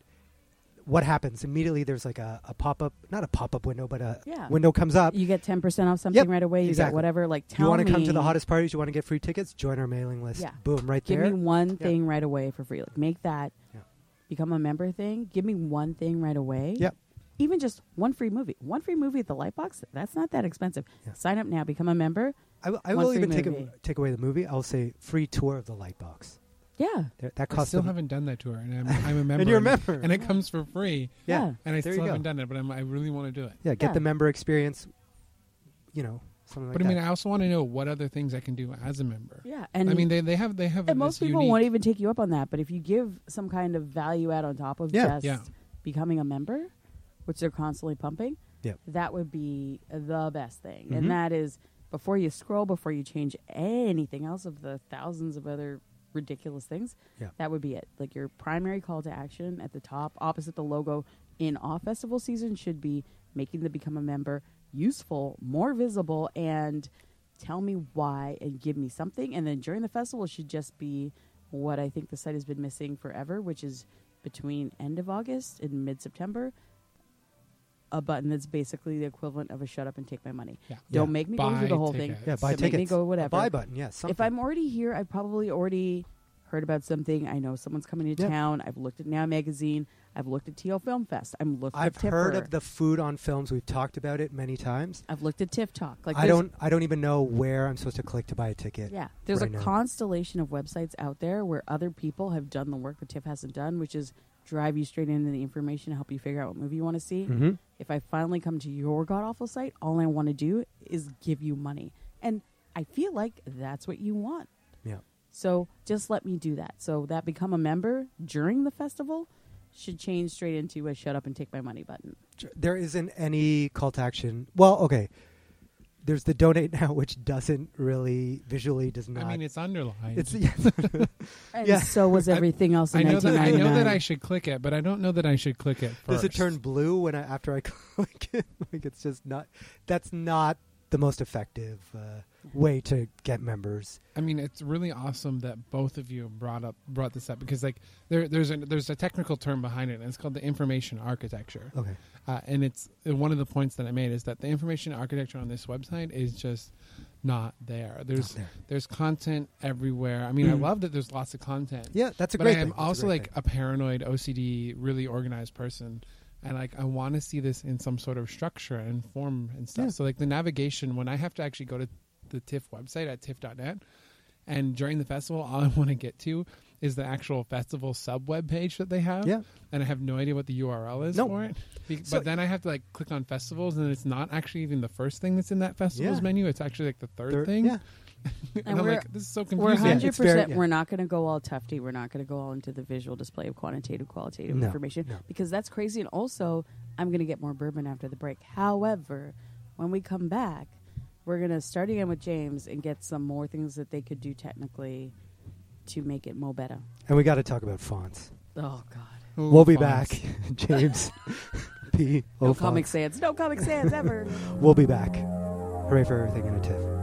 what happens immediately there's like a, a pop-up not a pop-up window but a Yeah. window comes up You get ten percent off something Yep, right away. You exactly. get whatever. Like tell you want to come to the me- hottest parties you want to get free tickets join our mailing list Yeah. boom right there. Give there me one thing right away for free. Like make that Yeah. become a member thing. Give me one thing right away. Yep. Even just one free movie. One free movie at the Lightbox. That's not that expensive. Sign up now. Become a member. I, will- I will even take, a, take away the movie i'll say free tour of the lightbox Yeah. That- that I costs still them- haven't done that tour, and I'm, I'm a member. you're a member. and it comes for free. Yeah. and I There still you go. haven't done it, but I'm, I really want to do it. yeah get Yeah. the member experience you know something like but that I mean, I also want to know what other things I can do as a member. Yeah, and I mean, they, they have they have And this most people unique- won't even take you up on that. But if you give some kind of value add on top of Yeah. just Yeah. becoming a member, which they're constantly pumping, Yep. that would be the best thing. Mhm. And that is before you scroll, before you change anything else of the thousands of other ridiculous things, Yeah. that would be it. Like your primary call to action at the top, opposite the logo in off festival season, should be making the become a member useful, more visible, and tell me why and give me something. And then during the festival, it should just be what I think the site has been missing forever, which is between end of August and mid September. A button that's basically the equivalent of a "shut up and take my money." Yeah. Don't Yeah. make me go through the whole tickets. thing. yeah buy Don't make me tickets go A whatever. buy button yeah If. I'm already here, I've probably already heard about something. I know someone's coming to Yeah. town. I've looked at Now Magazine. I've looked at TL Film Fest. I'm looked i've at Tipper. heard of the food on films we've talked about it many times I've looked at TIFF Talk. Like i don't i don't even know where i'm supposed to click to buy a ticket Yeah, there's right a now. constellation of websites out there where other people have done the work that TIFF hasn't done, which is drive you straight into the information to help you figure out what movie you want to see. Mhm. If I finally come to your god awful site, all I want to do is give you money, and I feel like that's what you want. yeah So just let me do that. So that become a member during the festival should change straight into a shut up and take my money button. there isn't any call to action. Well, okay. There's the donate now, which doesn't really visually does not. I mean, it's underlined. it's yeah. And Yeah. so was everything else in I know that I know that I should click it, but I don't know that I should click it first. does it turn blue when I after I click it? like it's just not. That's not the most effective uh, way to get members. I mean, it's really awesome that both of you brought up brought this up because like there there's a there's a technical term behind it, and it's called the information architecture. Okay. Uh, and it's one of the points that I made is that the information architecture on this website is just not there. There's there. there's content everywhere. I mean, I love that there's lots of content. Yeah, that's a but great I am. That's a also like thing. a paranoid OCD, really organized person, and like I want to see this in some sort of structure and form and stuff. Yeah. So like the navigation, when I have to actually go to the TIFF website at TIFF.net, and during the festival, all I want to get to is the actual festival sub web page that they have. Yeah. and I have no idea what the URL is No. for it. Be- So- but then I have to like click on festivals, and it's not actually even the first thing that's in that festivals Yeah. menu. It's actually like the third, Third- thing. yeah. and, And I'm we're- like, this is so confusing. We're confusing. hundred it's very- percent. yeah. We're not going to go all Tufte. We're not going to go all into the visual display of quantitative, qualitative No, information no. because that's crazy. And also, I'm going to get more bourbon after the break. However, when we come back, we're going to start again with James and get some more things that they could do technically to make it mo better. And we got to talk about fonts. Oh God, Ooh, we'll be fonts. back, James. P. no Comic Sans, no Comic Sans ever. We'll be back. Hooray for everything in a tiff.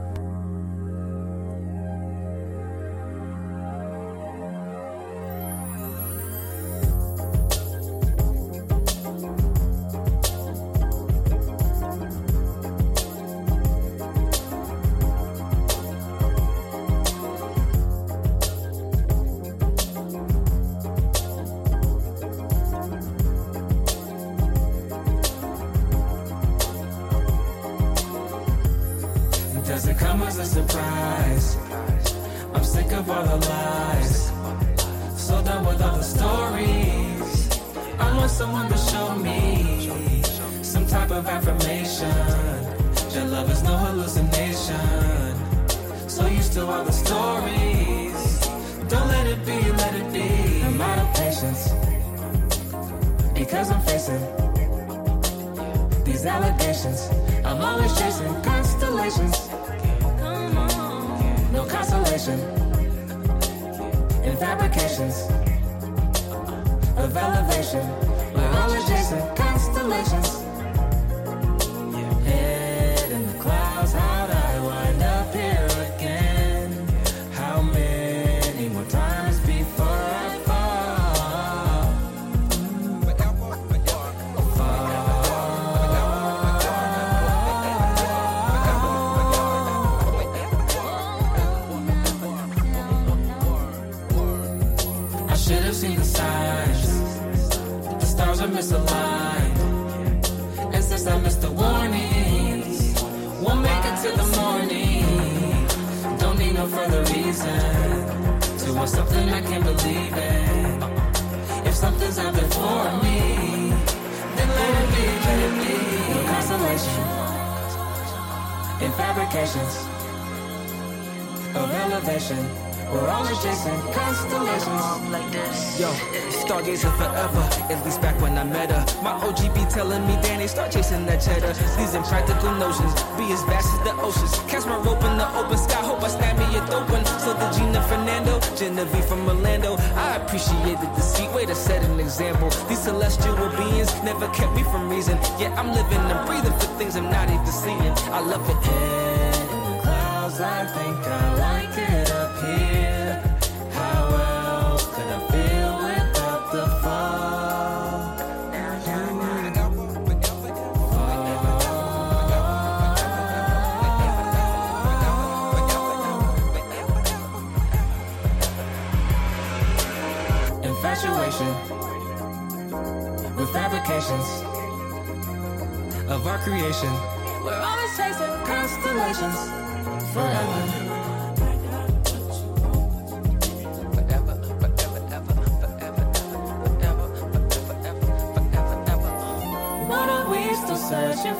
Still?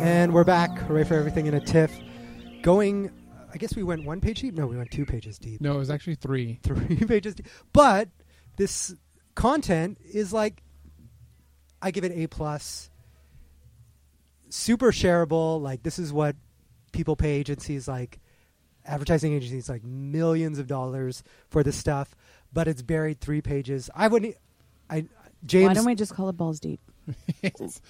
And we're back. Hooray for everything in a tiff. Going, I guess we went one page deep. No, we went two pages deep. No, it was actually three. Three pages deep. But this content is like, I give it A plus. Super shareable. Like this is what people pay agencies like advertising agencies like millions of dollars for this stuff. But it's buried three pages. I wouldn't. I James. Why don't we just call it balls deep?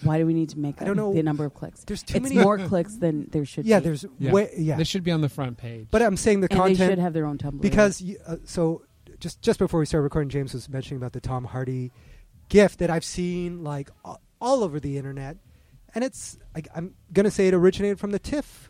Why do we need to make I don't know. the number of clicks? There's too it's many- more clicks than there should Yeah, be. there's way. Yeah, This should be on the front page. But I'm saying the And they content should have their own Tumblr. because you, uh, so just just before we started recording, James was mentioning about the Tom Hardy gift that I've seen like all, all over the internet, and it's I, I'm gonna say it originated from the TIFF.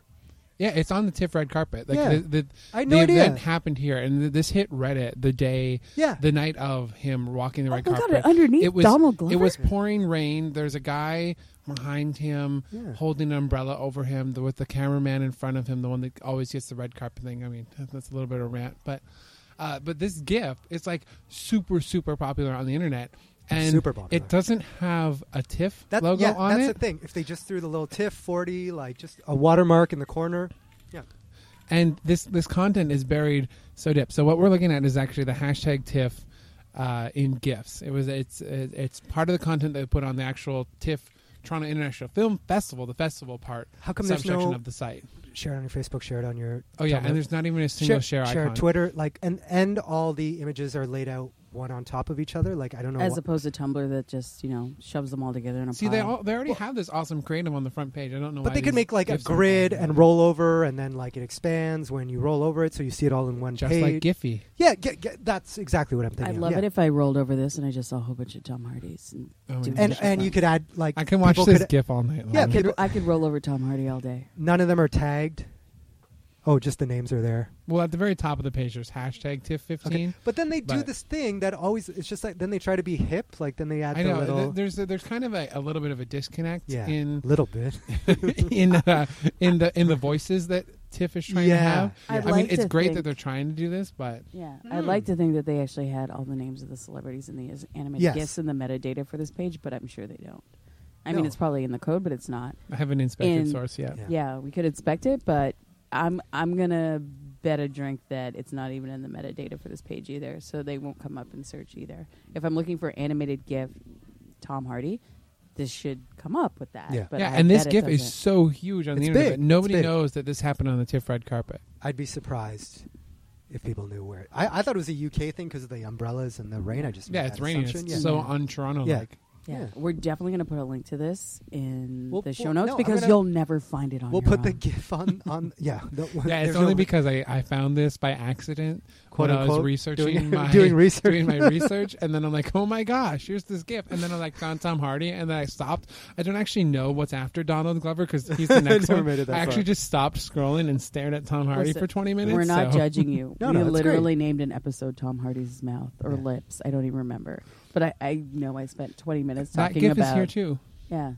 Yeah, it's on the TIFF red carpet. Like Yeah. the, the, I had the no idea. event happened here, and th- this hit Reddit the day, Yeah. the night of him walking the red my God, carpet. underneath it was Donald Glover. it was pouring rain. There's a guy behind him Yeah. holding an umbrella over him, the, with the cameraman in front of him, the one that always gets the red carpet thing. I mean, that's a little bit of a rant, but uh, but this GIF, it's like super super popular on the internet. And Super popular. it doesn't have a TIFF That, logo yeah, on that's it. the thing. If they just threw the little TIFF 40, like just a watermark in the corner, yeah. and this this content is buried so deep. So what we're looking at is actually the hashtag TIFF uh, in GIFs. It was it's it's part of the content they put on the actual TIFF Toronto International Film Festival, the festival part. How come there's subsection no of the site? Share it on your Facebook, share it on your. Oh yeah, Tumblr. and there's not even a single share, share icon. Twitter, like and and all the images are laid out one on top of each other. Like I don't know. as what- opposed to Tumblr that just you know shoves them all together in a See, pile. they all they already have this awesome creative on the front page. I don't know, but why they could make like a grid and roll over, and then like it expands when you roll over it, so you see it all in one just page. like Giphy. Yeah, ge- ge- that's exactly what I'm thinking. I'd love yeah. it if I rolled over this and I just saw a whole bunch of Tom Hardys and Oh, my and and you could add like I can watch this could- GIF all night long. Yeah, I could, I could roll over Tom Hardy all day. None of them are tagged. Oh, just the names are there. Well, at the very top of the page, there's hashtag TIFF15. Okay. But then they do this thing that always it's just like then they try to be hip. Like then they add I the little th- there's a, there's kind of a, a little bit of a disconnect yeah in little bit. in uh, in the in the voices that TIFF is trying Yeah, to have. yeah. I'd I mean, like it's great think- that they're trying to do this, but Yeah, I'd like to think that they actually had all the names of the celebrities in the as- animated Yes. gifs in the metadata for this page, but I'm sure they don't. I mean, it's probably in the code, but it's not. I haven't inspected In- source yet. Yeah. Yeah, we could inspect it, but I'm I'm gonna bet a drink that it's not even in the metadata for this page either, so they won't come up in search either. If I'm looking for animated GIF, Tom Hardy, this should come up with that. Yeah. but yeah, I and this GIF is so huge on the internet. big. Nobody big. knows that this happened on the TIFF red carpet. I'd be surprised if people knew where. I, I thought it was a UK thing because of the umbrellas and the rain. I just Yeah, made it's that raining. It's. Yeah. so Yeah. un Toronto Yeah. like. Yeah. Yeah. we're definitely going to put a link to this in We'll- the show we'll- notes no, because gonna- you'll never find it on. We'll your put the. GIF on on. Yeah, the, Yeah, it's only no- because I, I found this by accident Quote, when I was researching doing- my doing research. doing my research, and then I'm like, oh my gosh, here's this GIF, and then I like found Tom Hardy, and then I stopped. I don't actually know what's after Donald Glover because he's the next never one. made it that I actually just stopped scrolling and stared at Tom Hardy Listen, for 20 minutes. We're not so- judging you. No, we no, it's literally named an episode Tom Hardy's mouth or Yeah. lips. I don't even remember. But I, I know I spent 20 minutes That talking GIF about. is here too. Yeah.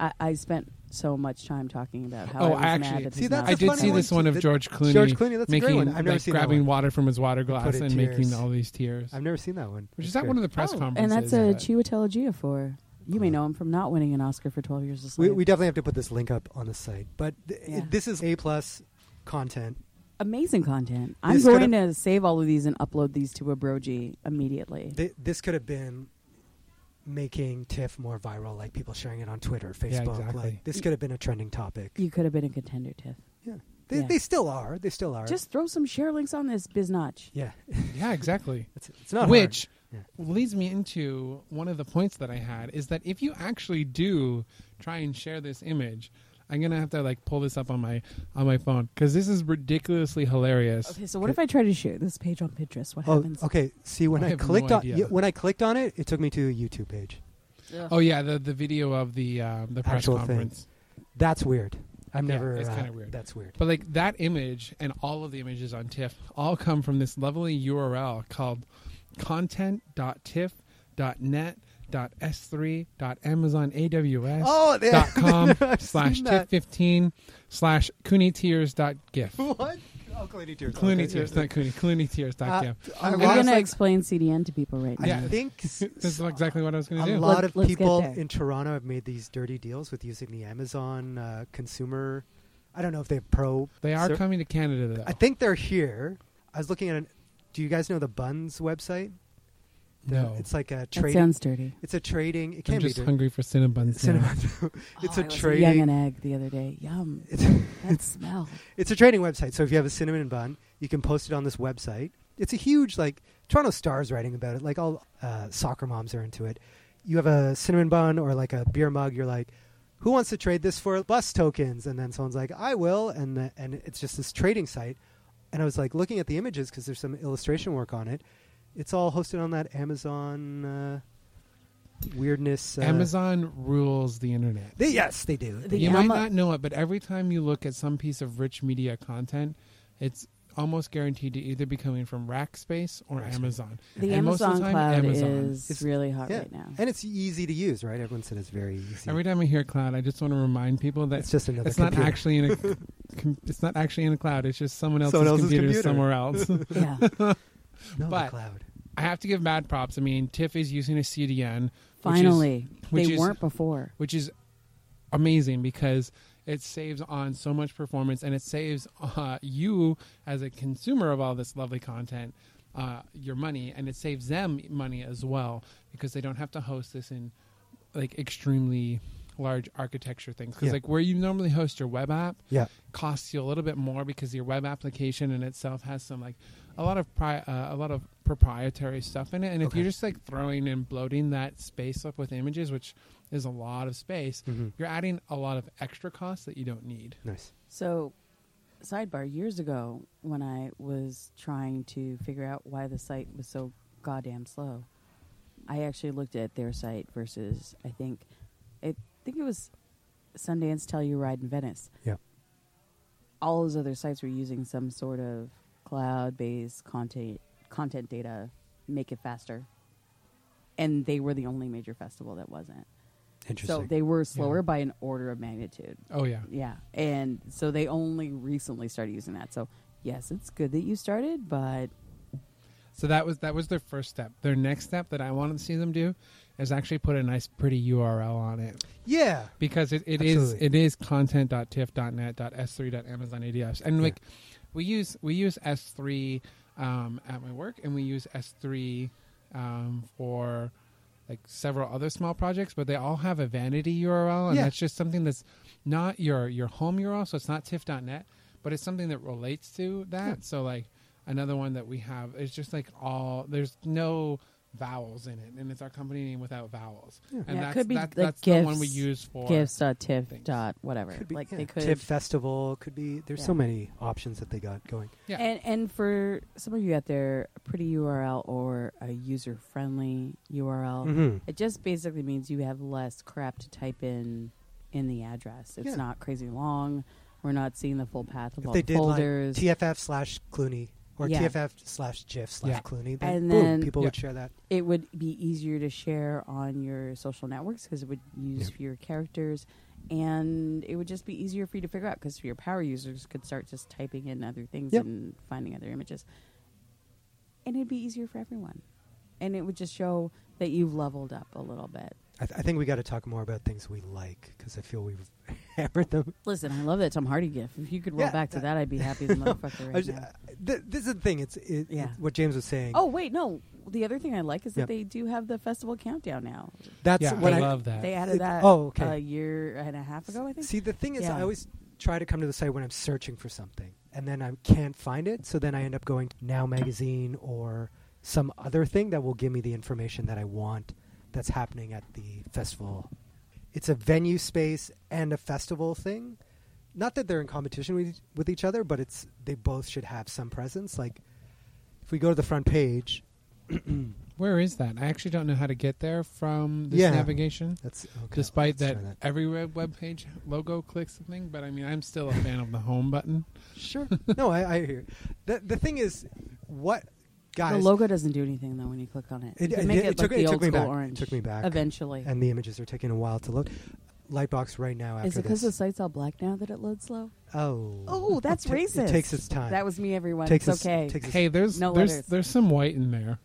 I, I spent so much time talking about how Oh, I was I mad actually- that See, his that's mouth I a was did funny see down. this one of The- George Clooney. George Clooney, that's a great making one. I've never like seen that grabbing one. water from his water glass put in and making all these tears. I've never seen that one. Which is That's at one of the press Oh, conferences. and that's a but- Chiwetel Ejiofor. You may know him from not winning an Oscar for 12 Years a We, we definitely have to put this link up on the site. But th- Yeah. this is a plus content. Amazing content. I'm This going to save all of these and upload these to a Broji immediately. Th- this could have been making TIFF more viral, like people sharing it on Twitter, Facebook. Yeah, Facebook. exactly. Like this could have been a trending topic. You could have been a contender, Tiff. Yeah, they, Yeah. they still are. They still are. Just throw some share links on this biznotch. yeah, Yeah, exactly. it's, it's not Which. Yeah. leads me into one of the points that I had is that if you actually do try and share this image, I'm gonna have to like pull this up on my on my phone because this is ridiculously hilarious. Okay, so what if I try to share this page on Pinterest? What Oh, happens? okay. See, when I I, have no clicked on idea. yeah, when I clicked on it, it took me to a YouTube page. Ugh. Oh yeah, the the video of the um, the press Actual thing. conference. That's weird. I'm Yeah, never. it's uh, kinda weird. That's weird. But like that image and all of the images on TIFF all come from this lovely URL called content.tiff.net.s3.amazonaws Oh, yeah. dot com I've slash seen that. tiff15 slash cooneytears.gif. what? Oh, Clooney Tears. Clooney Okay, Tears, yeah. not Cooney, Clooney Tears dot Uh, gif. a Are going of- to explain CDN to people right I now? Yeah. I think This is exactly what I was going a to do. A lot Let- of let's people in Toronto have made these dirty deals with using the Amazon uh, consumer. I don't know if they have pro. They are ser- coming to Canada though. I think they're here. I was looking at. An, do you guys know the Buns website? The- No. it's like a that trading. sounds dirty. It's a trading. It I'm can just be dirty. hungry for Cinnabons. now. Cinnamon. it's Oh, a I was trading. young and egg the other day. Yum. It's, That smell. it's a trading website. So if you have a cinnamon bun, you can post it on this website. It's a huge like Toronto Stars writing about it. Like all uh, soccer moms are into it. You have a cinnamon bun or like a beer mug. You're like, who wants to trade this for bus tokens? And then someone's like, I will. And the, and it's just this trading site. And I was like looking at the images because there's some illustration work on it. It's all hosted on that Amazon uh, weirdness. Uh, Amazon rules the internet. They, yes, they do. The you Ama- might not know it, but every time you look at some piece of rich media content, it's almost guaranteed to either be coming from Rackspace or Rackspace. Amazon. The And most of Amazon the time, cloud Amazon. is It's- really hot yeah. right now. And it's easy to use, right? Everyone said it's very easy. Every time I hear cloud, I just want to remind people that it's just another it's not actually in a com- it's not actually in the cloud. It's just someone else's, Someone else's computer, computer. somewhere else. yeah. no, but- the cloud. I have to give mad props. I mean, TIFF is using a CDN, which is- Finally. which they is- weren't before. which is amazing because it saves on so much performance and it saves uh, you as a consumer of all this lovely content uh, your money and it saves them money as well because they don't have to host this in like extremely large architecture things because Yeah. like where you normally host your web app Yeah. costs you a little bit more because your web application in itself has some like a lot of pri- uh, a lot of proprietary stuff in it and if Okay. you're just like throwing and bloating that space up with images which is a lot of space Mhm. you're adding a lot of extra costs that you don't need Nice. So, sidebar, years ago, when I was trying to figure out why the site was so goddamn slow, I actually looked at their site versus, I think, I think it was Sundance Telluride in Venice. Yeah. All those other sites were using some sort of cloud-based content content data, make it faster, and they were the only major festival that wasn't. Interesting. So they were slower by an order of magnitude. Oh, yeah. Yeah. And so they only recently started using that. So yes, it's good that you started, but So that was that was their first step. Their next step that I wanted to see them do is actually put a nice, pretty URL on it. Yeah. because it, it is Absolutely. it is content.tiff.net.s3.amazonaws and like we use we use S3 um, at my work and we use S3 um, for like several other small projects, but they all have a vanity URL, and Yeah. that's just something that's not your your home URL. So it's not tiff.net, but it's something that relates to that. Yeah. So like another one that we have is just like all there's no vowels in it, and it's our company name without vowels. And yeah, that's could be that, like that's gifts, the one we use for gifts.tiff dot whatever. Could be, like yeah. they could TIFF festival could be. There's so many options that they got going. Yeah. And and for some of you out there, a pretty URL or a user friendly URL, Mhm. it just basically means you have less crap to type in in the address. It's Yeah. not crazy long. We're not seeing the full path of If all they the did like. TFF slash Clooney or Yeah. TFF slash GIF slash Yeah. Clooney, then and boom, then people would share that. It would be easier to share on your social networks because it would use Yeah. fewer characters, and it would just be easier for you to figure out because your power users could start just typing in other things Yep. and finding other images, and it'd be easier for everyone, and it would just show that you've leveled up a little bit. I, th- I think we got to talk more about things we like because I feel we've hammered them. Listen, I love that Tom Hardy gif. If you could roll Yeah, back to that- that, I'd be happy as a motherfucker I right was- now. uh, th- this is the thing. It's it, Yeah. it- what James was saying. Oh wait, no. The other thing I like is that Yep. they do have the festival countdown now. That's Yeah, what I I, love that. They added It- that. oh, okay. A year and a half ago, I think. See, the thing is, Yeah. I always try to come to the site when I'm searching for something, and then I can't find it. So then I end up going to Now Magazine or some other thing that will give me the information that I want that's happening at the festival. It's a venue space and a festival thing. Not that they're in competition with with each other, but it's they both should have some presence. Like if we go to the front page, Where is that? I actually don't know how to get there from this Yeah. navigation. That's okay, despite that, that. every web page logo clicks something. But I mean, I'm still a fan of the home button. Sure. no, I, I hear. The the thing is, what guys? the logo doesn't do anything though when you click on it. It, you it, can make it it, took, like it the took old me school back. orange. It took me back. Eventually. and the images are taking a while to load. Lightbox right now after Is it because the site's all black now that it loads slow? oh, Oh, that's it ta- racist. It takes its time. That was me, everyone. Takes it's its- okay. takes its- Hey, there's No there's letters. there's some white in there.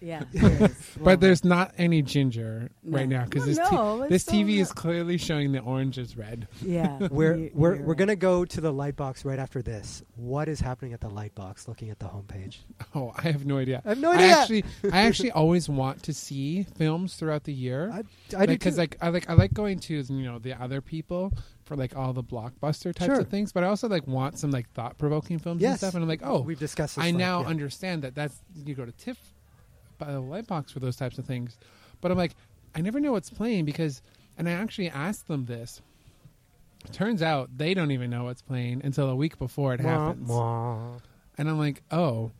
Yeah, there is. but there's not any ginger right now because No, this no, it's this so TV is clearly showing the orange is red. Yeah, we're you- we're you're we're right. gonna go to the Lightbox right after this. What is happening at the Lightbox? Looking at the homepage. Oh, I have no idea. I have no idea. actually, I actually always want to see films throughout the year. I, I do because like I like I like going to you know the other people for like all the blockbuster types Sure. of things, but I also like want some like thought provoking films and stuff. And I'm like, oh, We've discussed this, I like, now yeah. understand that that's you go to TIFF by the Lightbox for those types of things. But I'm like, I never know what's playing because, and I actually asked them this. Turns out they don't even know what's playing until a week before it Mwah, happens. mwah. And I'm like, oh,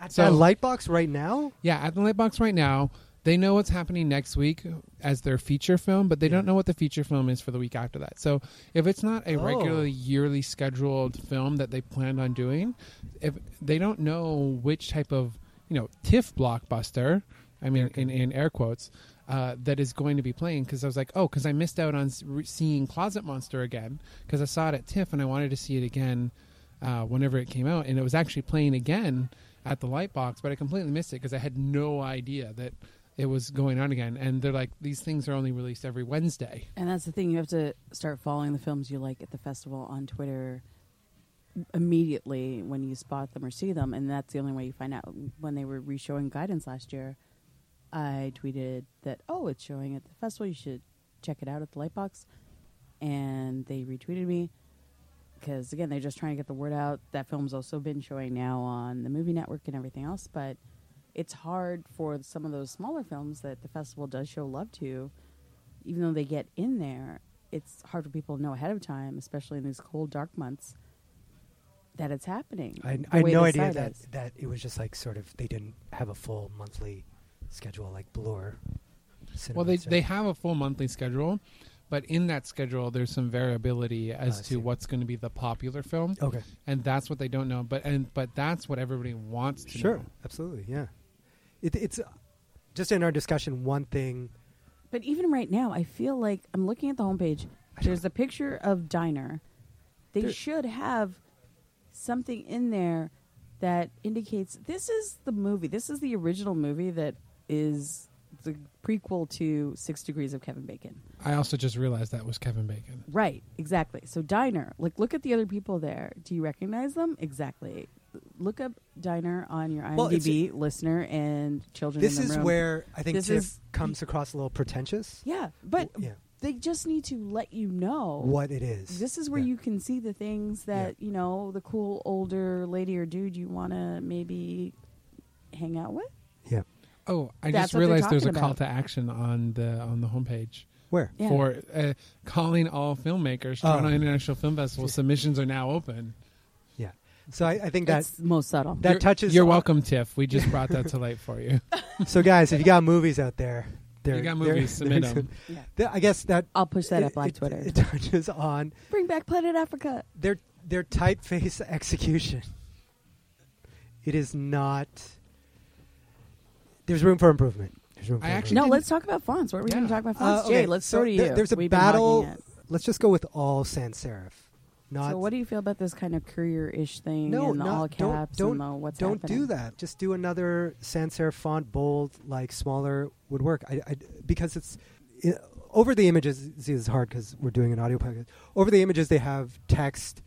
At So- that Lightbox right now. yeah, at the Lightbox right now, they know what's happening next week as their feature film, but they don't know what the feature film is for the week after that. So if it's not a Oh. regularly yearly scheduled film that they planned on doing, if they don't know which type of you know TIFF blockbuster, I mean in, in air quotes, uh, that is going to be playing, because I was like, oh, because I missed out on re- seeing Closet Monster again because I saw it at TIFF and I wanted to see it again uh, whenever it came out, and it was actually playing again at the Lightbox, but I completely missed it because I had no idea that it was going on again. And they're like, these things are only released every Wednesday. And that's the thing. You have to start following the films you like at the festival on Twitter immediately when you spot them or see them. And that's the only way you find out. When they were re-showing Guidance last year, I tweeted that, oh, it's showing at the festival. You should check it out at the Lightbox. And they retweeted me because, again, they're just trying to get the word out. That film's also been showing now on the movie network and everything else. But it's hard for some of those smaller films that the festival does show love to even though they get in there, it's hard for people to know ahead of time, especially in these cold, dark months, that it's happening. I, I had no idea site that is. that it was just like sort of they didn't have a full monthly schedule like Bloor. well, they they have a full monthly schedule, but in that schedule, there's some variability as I to see. what's going to be the popular film. Okay. and that's what they don't know. But and but that's what everybody wants to Sure, know. absolutely, yeah. It, it's uh, just in our discussion. One thing But even right now, I feel like I'm looking at the homepage. There's a picture of diner. They There- should have something in there that indicates this is the movie. This is the original movie that is the prequel to Six Degrees of Kevin Bacon. I also just realized that was Kevin Bacon. Right, exactly. So diner, like look at the other people there. Do you recognize them? Exactly. Look up diner on your Well, it's- IMDb listener and children. This in the is room. where I think This Tiff is- comes across a little pretentious. Yeah, but yeah. They just need to let you know What it is. This is where you can see the things that you know the cool older lady or dude you want to maybe hang out with. Yeah. Oh, I That's just realized there's a talking call to action on the on the homepage. Where? Yeah. For uh, calling all filmmakers, Oh. Toronto International Film Festival submissions are now open. Yeah. So I, I think that It's most subtle. that You're- touches. You're on- welcome, Tiff. We just brought that to light for you. so guys, if you got movies out there, there You got there- movies, submit there's- 'em. Yeah. there- I guess that I'll push that it- up on it- Twitter. It touches on Bring back Planet Africa. their their typeface execution. It is not. There's room for improvement. There's room for I actually. No, let's talk about fonts. What are we going to talk about Uh, fonts? okay, Jay, let's so throw to there- you. There's a We've battle. Let's just go with all sans serif. Not so, what do you feel about this kind of courier-ish thing no, and the not, all don't caps don't and the what's don't happening? do that. Just do another sans serif font, bold, like smaller would work. I, I because it's i over the images. See, it's hard because we're doing an audio podcast. Over the images, they have text,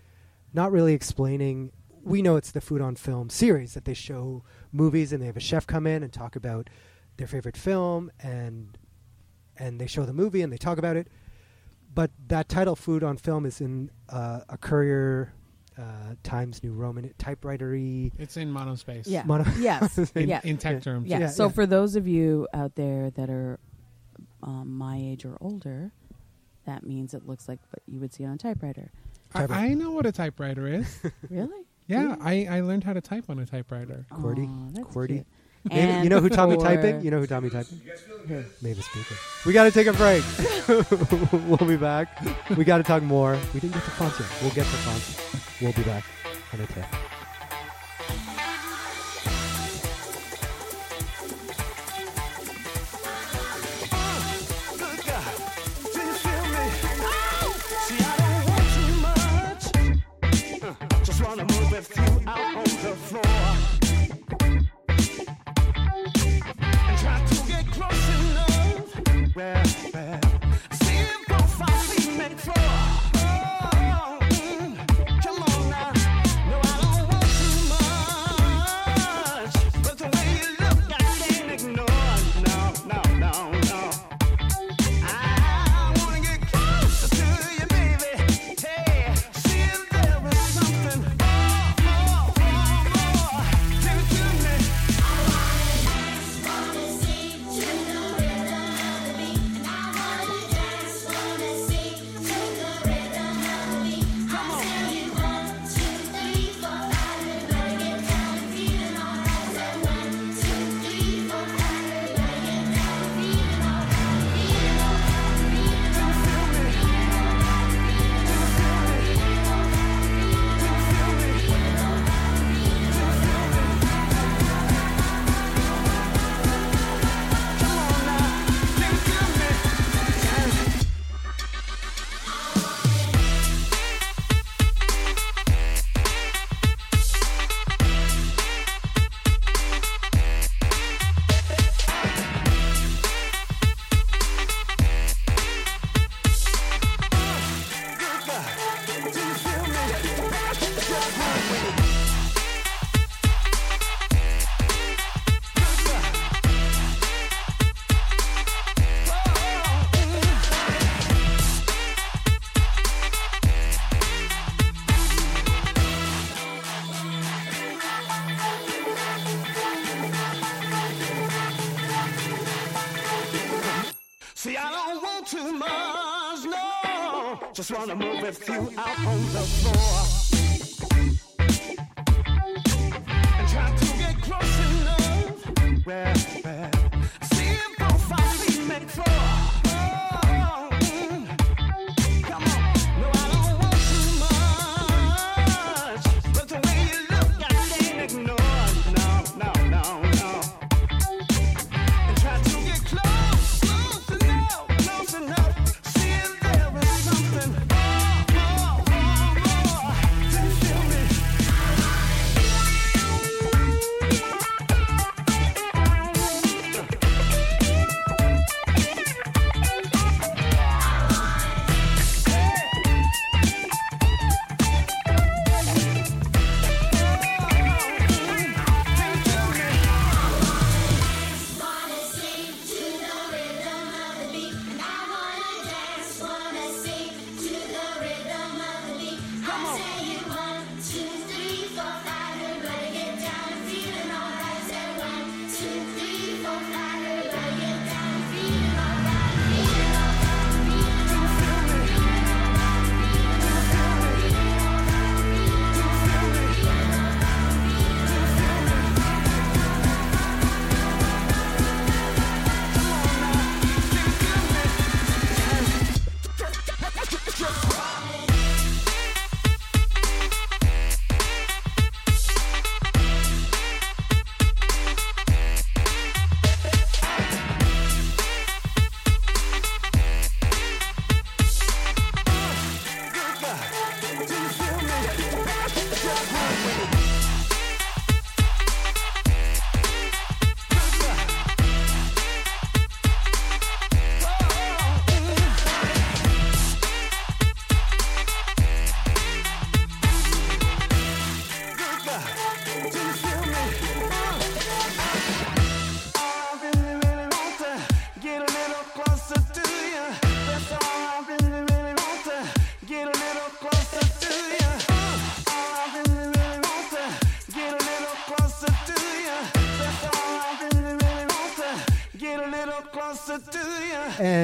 not really explaining. We know it's the Food on Film series that they show movies, and they have a chef come in and talk about their favorite film, and and they show the movie and they talk about it. But that title, "Food on Film," is in uh, a Courier uh, Times New Roman typewritery. It's in monospace. Yeah. Mono- yes. In, yeah. in tech terms. Yeah. Yeah, so yeah. for those of you out there that are um, my age or older, that means it looks like what you would see on a typewriter. I, I know what a typewriter is. Really? yeah, I, I learned how to type on a typewriter. QWERTY. Aw, that's QWERTY. cute. Maybe- you know who taught me typing? You know who taught me typing? Mavis Beacon. We got to take a break. we'll be back. We got to talk more. We didn't get to fonts yet. We'll get to fonts. We'll be back on a tip. Just wanna move with you out on the floor.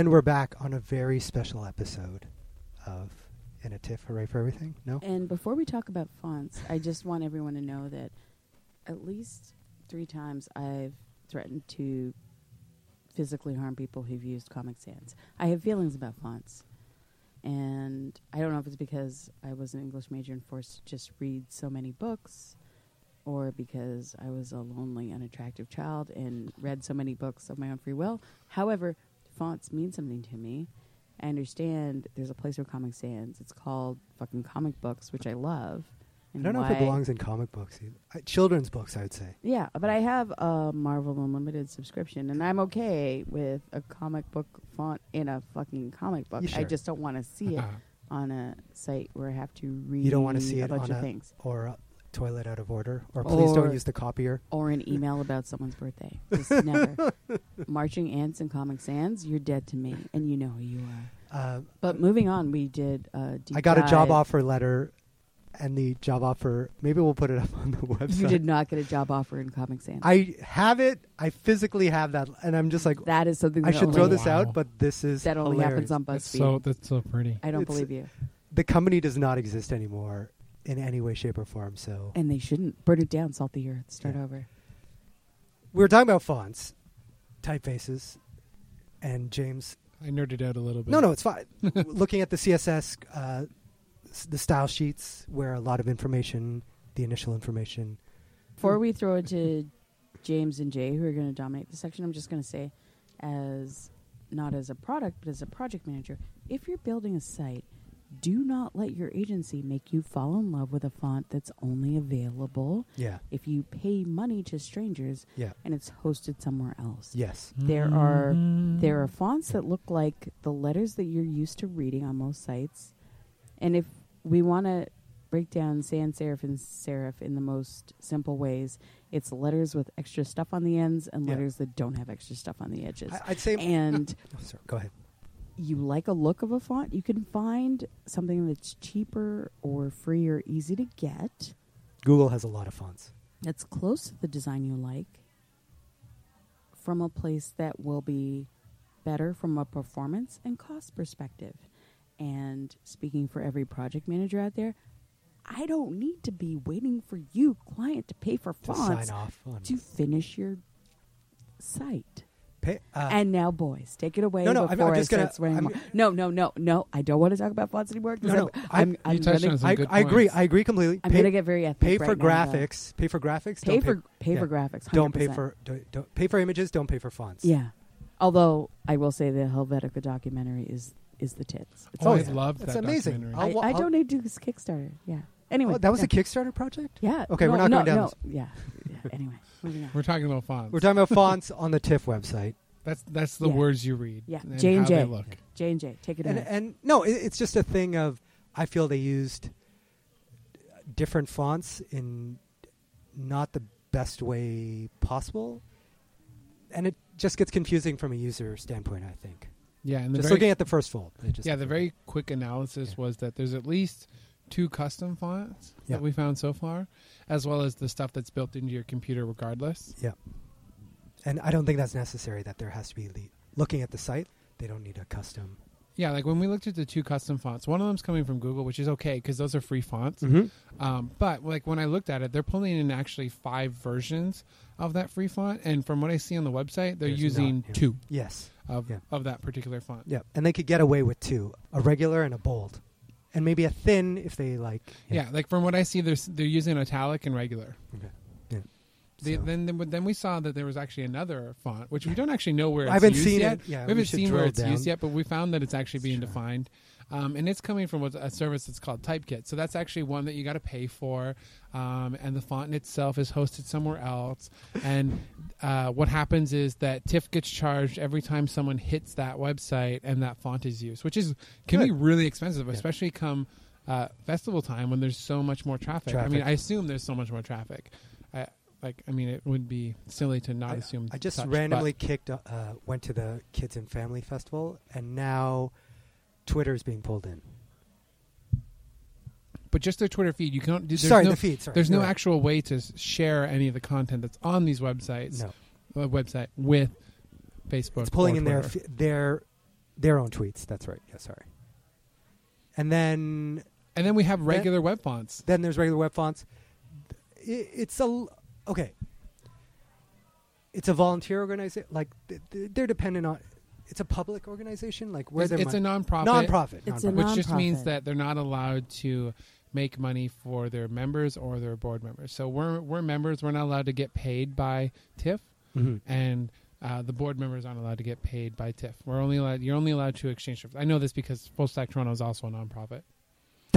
And we're back on a very special episode of In a Tiff. Hooray for everything. No? And before we talk about fonts, I just want everyone to know that at least three times I've threatened to physically harm people who've used Comic Sans. I have feelings about fonts. And I don't know if it's because I was an English major and forced to just read so many books, or because I was a lonely, unattractive child and read so many books of my own free will. However, fonts mean something to me. I understand there's a place for Comic Sans. It's called fucking comic books, which I love. I don't know if it belongs in comic books. either. Uh, children's books, I would say. Yeah, but I have a Marvel Unlimited subscription, and I'm okay with a comic book font in a fucking comic book. You I just don't want to see it on a site where I have to read. You don't want to see a it bunch on of a things. or a toilet out of order, or please don't use the copier. Or an email about someone's birthday. Just never. Marching ants and Comic Sans, you're dead to me, and you know who you are. Uh, but moving on, we did. Uh, deep I got a job dive. offer letter, and the job offer. Maybe we'll put it up on the website. You did not get a job offer in Comic Sans. I have it. I physically have that, and I'm just like that is something I that should throw only- this out, but this is that only happens hilarious. on That's BuzzFeed. so that's so pretty. I don't It's- believe you. The company does not exist anymore in any way, shape, or form. So And they shouldn't burn it down, salt the earth, start over. we were talking about fonts, typefaces, and James. I nerded out a little bit. No, no, it's fine. Looking at the CSS, uh, s- the style sheets, where a lot of information, the initial information. Before we throw it to James and Jay, who are going to dominate the section, I'm just going to say, as not as a product, but as a project manager, if you're building a site, do not let your agency make you fall in love with a font that's only available Yeah. if you pay money to strangers Yeah. and it's hosted somewhere else. Yes. There are mm-hmm. there are fonts that look like the letters that you're used to reading on most sites. And if we want to break down sans serif and serif in the most simple ways, it's letters with extra stuff on the ends and Yeah. letters that don't have extra stuff on the edges. I- I'd say- and Oh, sorry, go ahead. You like a look of a font, you can find something that's cheaper or free or easy to get Google has a lot of fonts. that's close to the design you like from a place that will be better from a performance and cost perspective. And speaking for every project manager out there, I don't need to be waiting for you, client, to pay for To fonts on- to finish your site. Pay, uh, and now, boys, take it away No, no, I'm- I'm just gonna- I'm- No, no, no, no. I don't want to talk about fonts anymore. 'cause No, no, I'm, I'm, I'm gonna- I, I agree. I agree completely. I'm Pay- gonna get very ethnic Pay right for now, graphics. Pay for graphics. Pay for- pay for graphics, Don't pay for don't, don't pay for images. Don't pay for fonts. Yeah. Although I will say the Helvetica documentary is is the tits. It's Oh, I always- loved That's that amazing. documentary. I'll- I, I I'll- donated to this Kickstarter. Yeah. Anyway, Oh, that was yeah. a Kickstarter project. Yeah. Okay, we're not no, going down no. this. Yeah. yeah. Anyway, on. We're talking about fonts. We're talking about fonts on the TIFF website. That's that's the Yeah. words you read. Yeah. and J and J. look. J and J. Take it And, away. and no, it, it's just a thing of I feel they used different fonts in not the best way possible, and it just gets confusing from a user standpoint. I think. Yeah, and just looking at the first fold. it just yeah, the very quick analysis was that there's at least two custom fonts Yeah. that we found so far, as well as the stuff that's built into your computer regardless. Yeah. And I don't think that's necessary. That there has to be the looking at the site. They don't need a custom. Yeah, like when we looked at the two custom fonts, one of them's coming from Google, which is okay because those are free fonts. Mhm. Um, but like when I looked at it, they're pulling in actually five versions of that free font, and from what I see on the website, they're There's using not, yeah. two. Yes. Of Yeah. of that particular font. Yeah, and they could get away with two: a regular and a bold, and maybe a thin if they like. Yeah, like from what I see, they're they're using italic and regular. Okay. Yeah. The, So- then, then we saw that there was actually another font, which we don't actually know where it's I haven't used seen yet. it. Yeah, we we haven't should seen where it's used yet, but we found that it's actually being defined, um, and it's coming from a service that's called Typekit. So that's actually one that you got to pay for, um, and the font in itself is hosted somewhere else. And uh, what happens is that TIFF gets charged every time someone hits that website and that font is used, which is can be really expensive, especially come. Uh, festival time when there's so much more traffic. I mean, I assume there's so much more traffic. I, like, I mean, it would be silly to not I, assume. I just such, randomly kicked, uh, went to the Kids and Family Festival, and now Twitter is being pulled in. but just their Twitter feed. You can't. There's Sorry, no, the feed, sorry, there's no right. actual way to share any of the content that's on these websites. No. uh, website with Facebook. It's pulling in their f- their their own tweets. That's right. Yeah, sorry. And then and then we have then- regular web fonts. Then there's regular web fonts. I- It's a okay. It's a volunteer organization. Like th- th- they're dependent on. It's a public organization. Like where It's, they're it's a mon- nonprofit. Nonprofit. It's a nonprofit. which just means that they're not allowed to make money for their members or their board members. So we're we're members. We're not allowed to get paid by TIFF, Mhm. and uh, the board members aren't allowed to get paid by TIFF. We're only allowed. You're only allowed to exchange. I know this because Full Stack Toronto is also a nonprofit.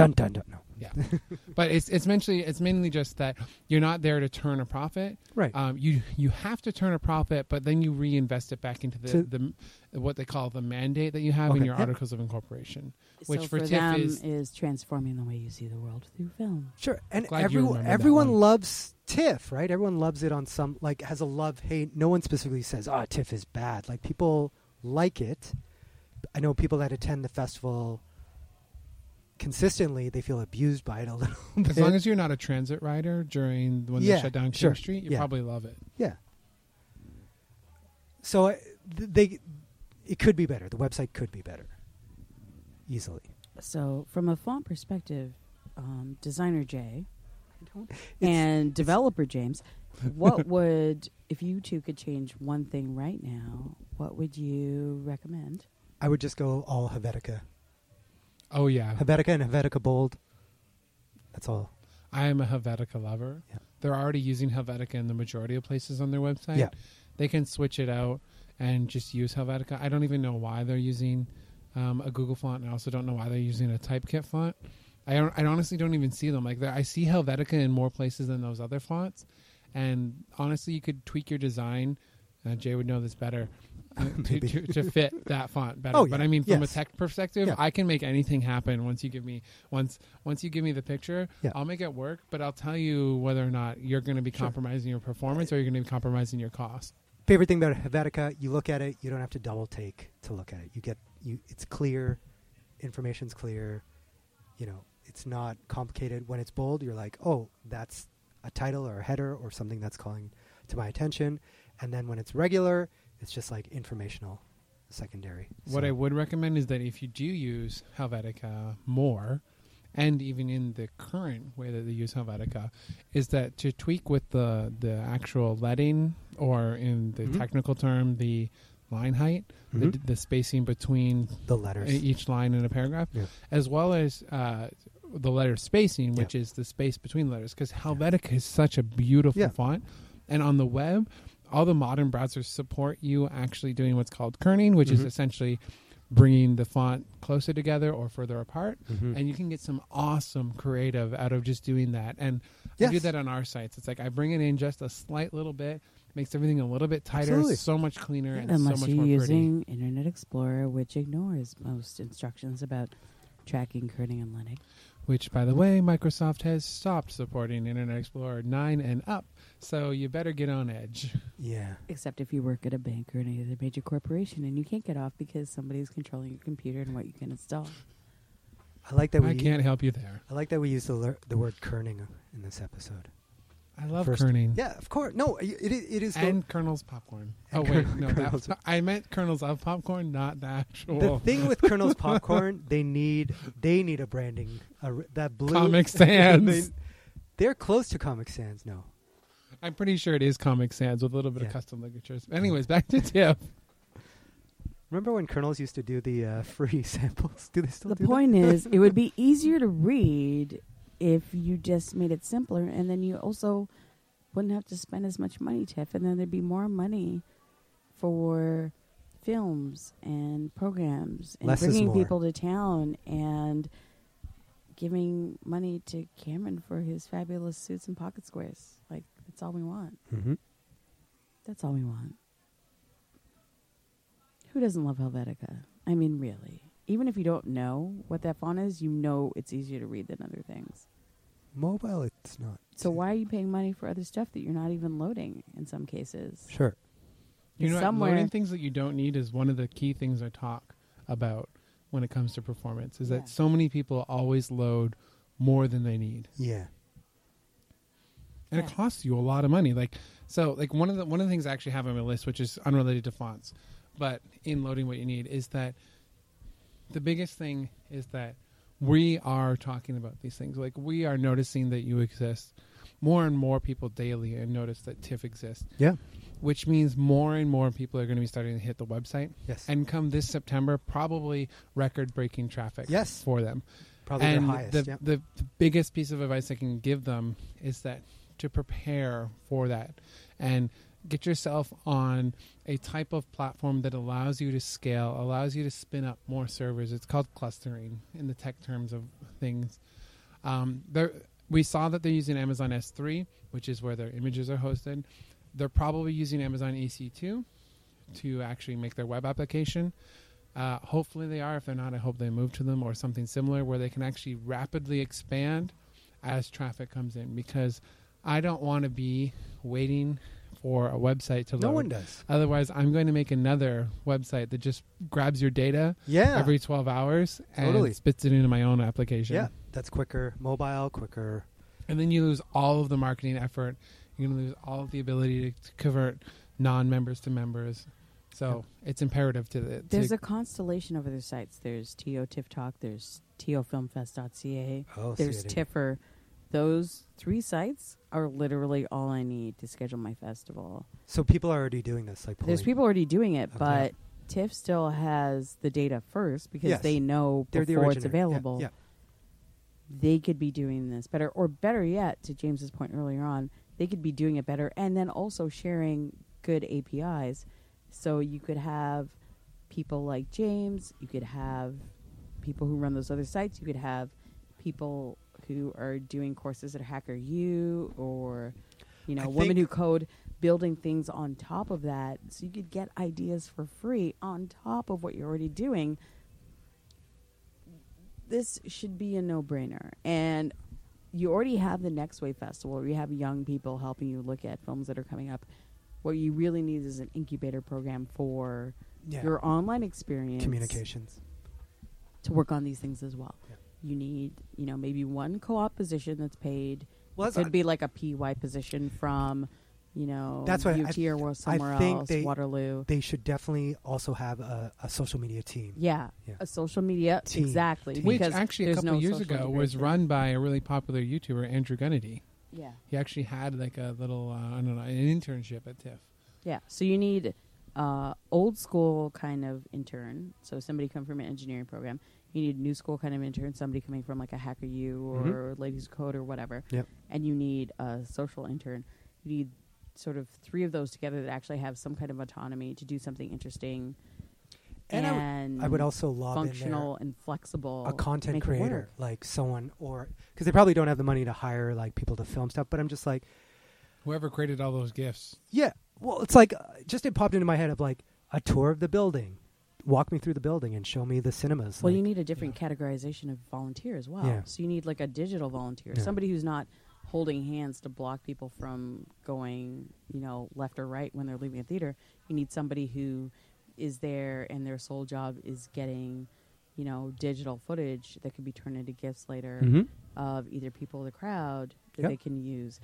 Dun dun dun. No. Yeah, but it's it's mainly it's mainly just that you're not there to turn a profit. Right. Um, you you have to turn a profit, but then you reinvest it back into the, So- the what they call the mandate that you have in your Yep. articles of incorporation, which so for, for TIFF them is transforming the way you see the world through film. Sure, and everyone everyone loves TIFF, right? Everyone loves it on some like has a love hate. No one specifically says, "Oh, TIFF is bad." Like people like it. I know people that attend the festival consistently. They feel abused by it a little bit. as long as you're not a transit rider during when Yeah, they shut down King sure. Street, you Yeah. probably love it. yeah. So uh, th- they, it could be better. The website could be better, easily. So, from a font perspective, um, designer Jay don't- and developer James, what would if you two could change one thing right now? What would you recommend? I would just go all Helvetica, Oh yeah, Helvetica and Helvetica Bold. That's all. I am a Helvetica lover. Yeah. They're already using Helvetica in the majority of places on their website. Yeah. They can switch it out and just use Helvetica. I don't even know why they're using um, a Google font, and I also don't know why they're using a Typekit font. I, don't, I honestly don't even see them. Like I see Helvetica in more places than those other fonts, and honestly, you could tweak your design. Uh, Jay would know this better to, to, fit that font better. Oh, But. I mean, from Yes. a tech perspective, Yeah. I can make anything happen once you give me once once you give me the picture. Yeah. I'll make it work, but I'll tell you whether or not you're going to be Sure. compromising your performance or you're going to be compromising your cost. favorite thing about Helvetica, you look at it, you don't have to double take to look at it. You get you it's clear, information's clear, you know, it's not complicated. When it's bold, you're like, "Oh, that's a title or a header or something that's calling to my attention." And then when it's regular, it's just like informational secondary. What So- I would recommend is that if you do use Helvetica more, and even in the current way that they use Helvetica, is that to tweak with the the actual leading, or in the Mhm. technical term, the line height, the, Mhm. the spacing between the letters. each line in a paragraph, Yeah. as well as uh, the letter spacing, which is the space between letters. Because Helvetica is such a beautiful Yeah. font, and on the web, all the modern browsers support you actually doing what's called kerning, which is Mhm. essentially bringing the font closer together or further apart, Mhm. and you can get some awesome creative out of just doing that. And I do that on our sites. It's like I bring it in just a slight little bit, makes everything a little bit tighter, Absolutely. so much cleaner, and Unless so much you're more using Internet Explorer, which ignores most instructions about tracking, kerning, and leading. pretty. Which, by the way, Microsoft has stopped supporting Internet Explorer 9 and up, so you better get on Edge. yeah. Except if you work at a bank or any other major corporation and you can't get off because somebody's controlling your computer and what you can install. I like that we I can't help you there. I like that we use the lear- the word kerning in this episode. I love First- kerning. Yeah, of course. No, it, it, it is. the- And Colonel's popcorn. And oh wait, Colonel- no, that, Colonel's- I meant kernels of popcorn, not the actual. the thing with Colonel's popcorn, they need they need a branding. A, r- that blue Comic Sans. they, are close to Comic Sans. No, I'm pretty sure it is Comic Sans with a little bit Yeah. of custom ligatures. Anyways, back to Tiff. remember when Kernels used to do the uh, free samples? Do they still The do that? The point is, it would be easier to read if you just made it simpler, and then you also wouldn't have to spend as much money, Tiff, and then there'd be more money for films and programs and Less is bringing more. people to town and giving money to Cameron for his fabulous suits and pocket squares. Like that's all we want. Mhm. That's all we want. Who doesn't love Helvetica? I mean, really. Even if you don't know what that font is, you know it's easier to read than other things. Mobile, it's not. So why are you paying money for other stuff that you're not even loading in some cases? Sure. You know, what? somewhere loading things that you don't need is one of the key things I talk about when it comes to performance. Is Yeah. that so many people always load more than they need, Yeah. And it costs you a lot of money. Like so, like one of the one of the things I actually have on my list, which is unrelated to fonts, but in loading what you need, is that the biggest thing is that we are talking about these things. Like we are noticing that you exist. More and more people daily and notice that TIFF exists. Yeah. Which means more and more people are going to be starting to hit the website. Yes. And come this September, probably record breaking traffic Yes. for them. Probably their and highest, The, yeah. the, the biggest piece of advice I can give them is that to prepare for that and get yourself on a type of platform that allows you to scale, allows you to spin up more servers. It's called clustering in the tech terms of things. Um, there, we saw that they're using Amazon S3, which is where their images are hosted. They're probably using Amazon EC2 to actually make their web application. Uh, hopefully they are. If they're not, I hope they move to them or something similar where they can actually rapidly expand as traffic comes in. Because I don't want to be waiting for a website to load. No one does. Otherwise, I'm going to make another website that just grabs your data Yeah. every 12 hours and Totally. spits it into my own application. Yeah, that's quicker. Mobile, quicker. And then you lose all of the marketing effort. You're going to lose all of the ability to, to convert non-members to members. So it's imperative to the. There's a constellation of other sites. There's TO TIFF Talk. There's TOFilmfest.ca. Oh, there's CAD. Tiffer. Those three sites are literally all I need to schedule my festival. So people are already doing this. Like There's people already doing it, Okay. but TIFF still has the data first because Yes. they know They're the before it's originator. Yeah, available. yeah. They could be doing this better, or better yet, to James's point earlier on, they could be doing it better, and then also sharing good APIs. So you could have people like James, you could have people who run those other sites, you could have people who are doing courses at HackerYou or you know, I Women Who Code building things on top of that so you could get ideas for free on top of what you're already doing. This should be a no brainer. And you already have the Next Wave Festival where you have young people helping you look at films that are coming up. What you really need is an incubator program for Yeah. your online experience Communications. to work on these things as well. You need, you know, maybe one co-op position that's paid. Well, it that's- could be like a PY position from, you know, That's what UT or I, somewhere I think else, they, Waterloo. They should definitely also have a, a social media team. Yeah, Yeah. a social media Team. exactly. Team. which because actually a couple no years ago was integration. run by a really popular YouTuber, Andrew Gunadie. Yeah. He actually had like a little, uh, I don't know, an internship at TIFF. Yeah. So you need uh, old school kind of intern. So somebody come from an engineering program. You need a new school kind of intern. Somebody coming from like a HackerYou or Ladies Code or whatever. Yep. And you need a social intern. You need sort of three of those together that actually have some kind of autonomy to do something interesting. And I would- And I would also lob in there functional and flexible. a content creator, work. like someone, or because they probably don't have the money to hire like people to film stuff. But I'm just like, Whoever created all those gifts. yeah. Well, it's like uh, just it popped into my head of like a tour of the building, walk me through the building and show me the cinemas. Well, like, you need a different categorization of volunteer as well. Yeah. So you need like a digital volunteer, Yeah. somebody who's not holding hands to block people from going, you know, left or right when they're leaving a theater. You need somebody who is there and their sole job is getting, you know, digital footage that can be turned into gifts later Mhm. of either people in the crowd that Yep. they can use.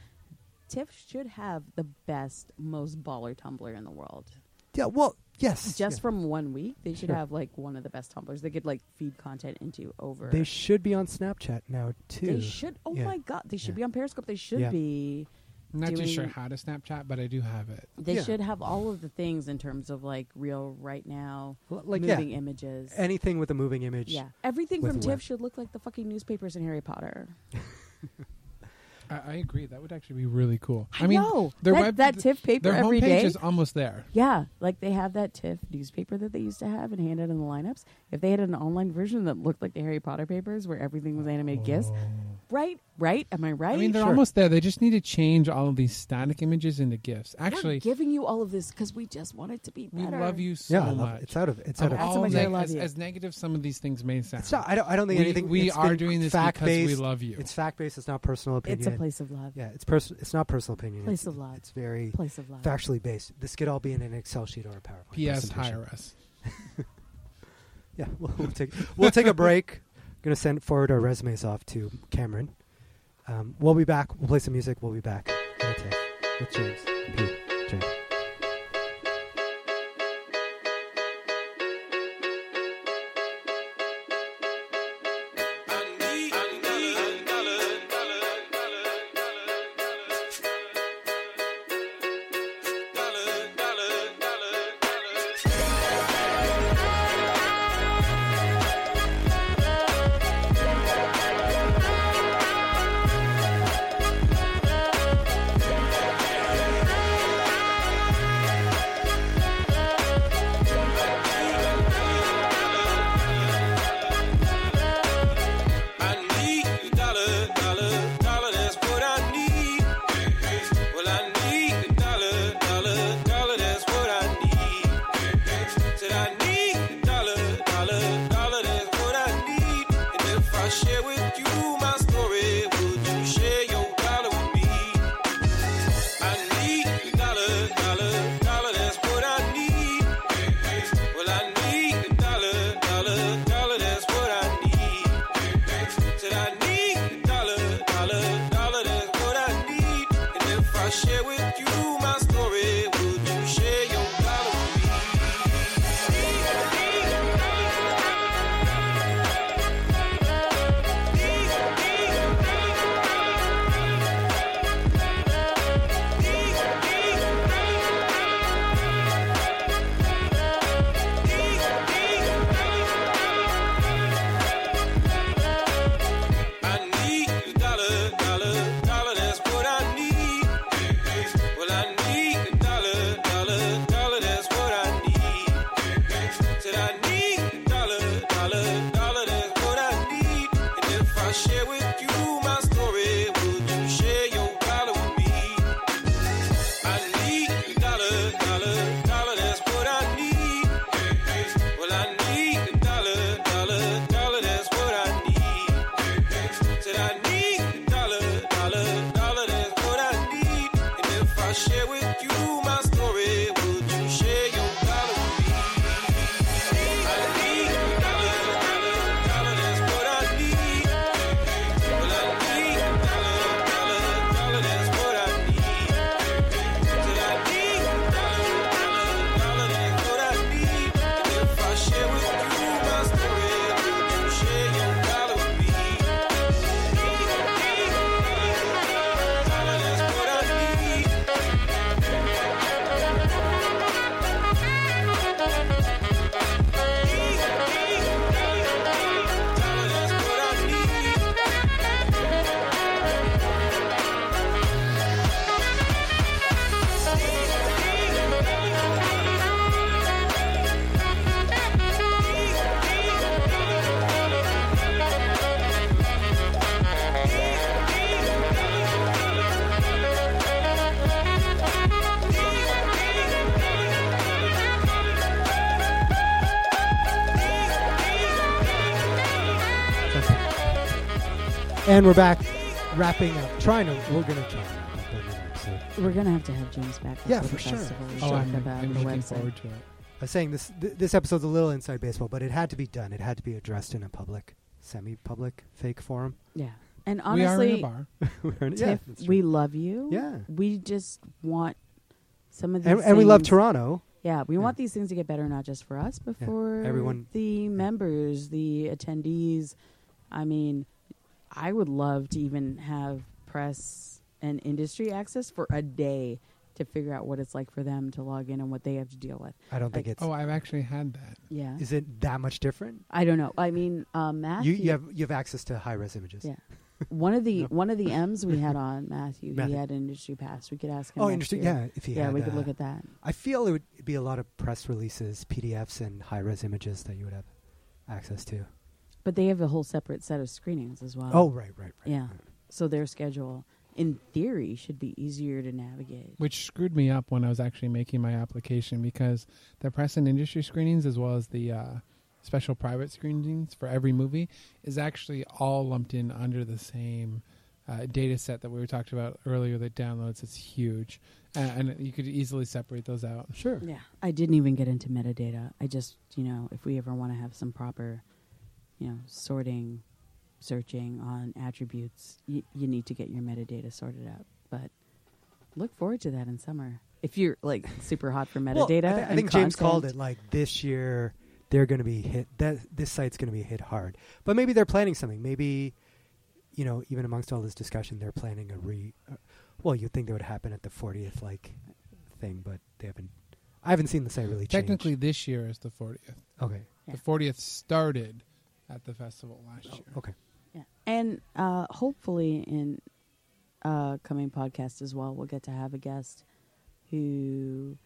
TIFF should have the best, most baller Tumblr in the world. Yeah, well, yes. Just yeah. from one week, they should Sure. have like one of the best Tumblrs. They could like feed content into over. They should be on Snapchat now too. They should. Oh Yeah. my god, they should Yeah. be on Periscope. They should Yeah. be. I'm not too sure how to Snapchat, but I do have it. They Yeah. should have all of the things in terms of like real right now, L- like, yeah. moving images. Anything with a moving image. yeah, everything with from web. TIFF should look like the fucking newspapers in Harry Potter. I, I agree. That would actually be really cool. I mean, know. their That- web, that TIFF paper their every homepage day- is almost there. Yeah, like they have that TIFF newspaper that they used to have and hand out in the lineups. If they had an online version that looked like the Harry Potter papers, where everything was animated gifs, right? Right? Am I right? I mean, they're almost there. They just need to change all of these static images into GIFs. We're Actually, giving you all of this because we just want it to be we better. love you so Yeah, I love much. It's out of it's out of. That's how all much I neg- love as, you. as negative some of these things may sound. It's not, I don't. I don't think We- anything. we it's are been doing this fact because we love you. It's fact based. It's not personal opinion. It's a place of love. Yeah, it's person. It's not personal opinion. Place it's, of love. It's very Place of love. factually based. This could all be in an Excel sheet or a PowerPoint. P.S. presentation. Hire us. Yeah, we'll, we'll take we'll take a break. Going to send forward our resumes off to Cameron. Um, we'll be back. We'll play some music. We'll be back with James. James. And we're back, wrapping up. Trying to. We're gonna try. to wrap up another episode. We're gonna have to have James back. Yeah, for the sure. festival. Oh, I'm, about I'm the looking website. forward to it. I was saying this th- this episode's a little inside baseball, but it had to be done. It had to be addressed in a public, semi-public, fake forum. Yeah. And We are in a honestly, bar. We're in- yeah, Tiff, that's true. we love you. Yeah. We just want some of these and, and we love things- Toronto. Yeah, we Yeah. want these things to get better, not just for us, but Yeah, for everyone- the members, the attendees. I mean, I would love to even have press and industry access for a day to figure out what it's like for them to log in and what they have to deal with. I don't think Like, it's. Oh, I've actually had that. Yeah. Is it that much different? I don't know. I mean, uh, Matthew. You, you have you have access to high res images. Yeah. One of the No. one of the M's we had on Matthew, Matthew. he had an industry pass. We could ask him. Oh, industry. year. Yeah, if he yeah, had, we could uh, look at that. I feel it would be a lot of press releases, PDFs, and high res images that you would have access to. But they have a whole separate set of screenings as well. Oh, right, right, right. Yeah. So their schedule, in theory, should be easier to navigate. which screwed me up when I was actually making my application because the press and industry screenings, as well as the uh, special private screenings for every movie, is actually all lumped in under the same uh, data set that we were talking about earlier. That downloads, it's huge, uh, and you could easily separate those out. Sure. Yeah. I didn't even get into metadata. I just, you know, if we ever want to have some proper, you know, sorting, searching on attributes, y- you need to get your metadata sorted out. But look forward to that in summer. If you're like super hot for Well, metadata, I, thi- I and think James called it like this year they're going to be hit. That this site's going to be hit hard. But maybe they're planning something. Maybe you know, even amongst all this discussion, they're planning a re. Uh, well, you'd think that would happen at the 40th like thing, but they haven't. I haven't seen the site really change. Technically, this year is the 40th. Okay. The 40th started at the festival last year. Okay. Yeah. And uh, hopefully in uh, coming podcast as well, we'll get to have a guest who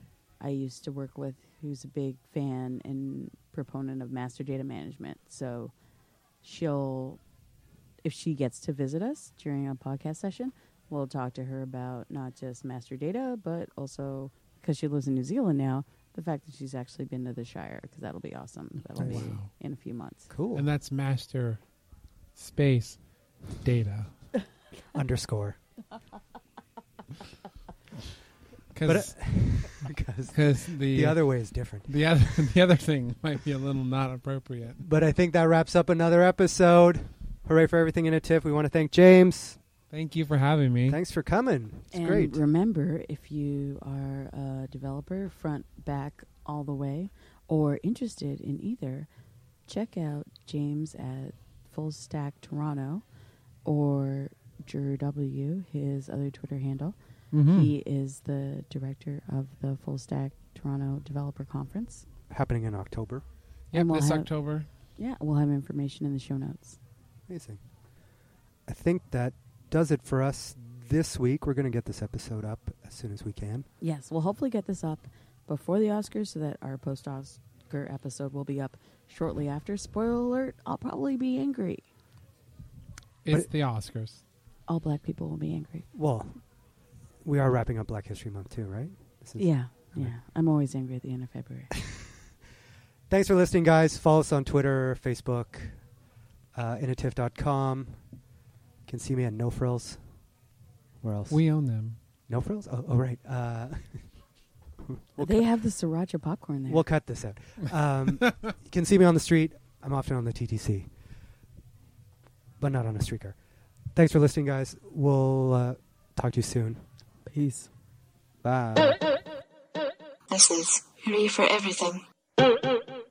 I used to work with, who's a big fan and proponent of master data management. So she'll, if she gets to visit us during a podcast session, we'll talk to her about not just master data, but also because she lives in New Zealand now, the fact that she's actually been to the Shire, because that'll be awesome. That'll Nice. be Wow. in a few months. Cool. And that's master space data. Underscore. Because Because uh, the the other way is different. The other the other thing might be a little not appropriate. But I think that wraps up another episode. Hooray for everything in a tiff. We want to thank James. Thank you for having me. Thanks for coming. It's and great. remember, if you are a developer, front, back, all the way, or interested in either, check out James at Full Stack Toronto or Juror W, his other Twitter handle. Mhm. He is the director of the Full Stack Toronto Developer Conference. Happening in October. Yep, And we'll this have- October. Yeah, we'll have information in the show notes. Amazing. I think that does it for us this week. We're going to get this episode up as soon as we can. Yes, we'll hopefully get this up before the Oscars so that our post Oscar episode will be up shortly after. Spoiler alert, I'll probably be angry. It's the Oscars. All black people will be angry. Well, we are wrapping up Black History Month too, right? This is- Yeah, okay. yeah. I'm always angry at the end of February. Thanks for listening, guys. Follow us on Twitter, Facebook, uh, inatiff.com. You can see me at No Frills. Where else? We own them. No Frills? Oh, oh right. Uh, we'll they cut- have the sriracha popcorn there. We'll cut this out. Um, you can see me on the street. I'm often on the TTC, but not on a streetcar. Thanks for listening, guys. We'll uh, talk to you soon. Peace. Bye. This is Hooray for Everything.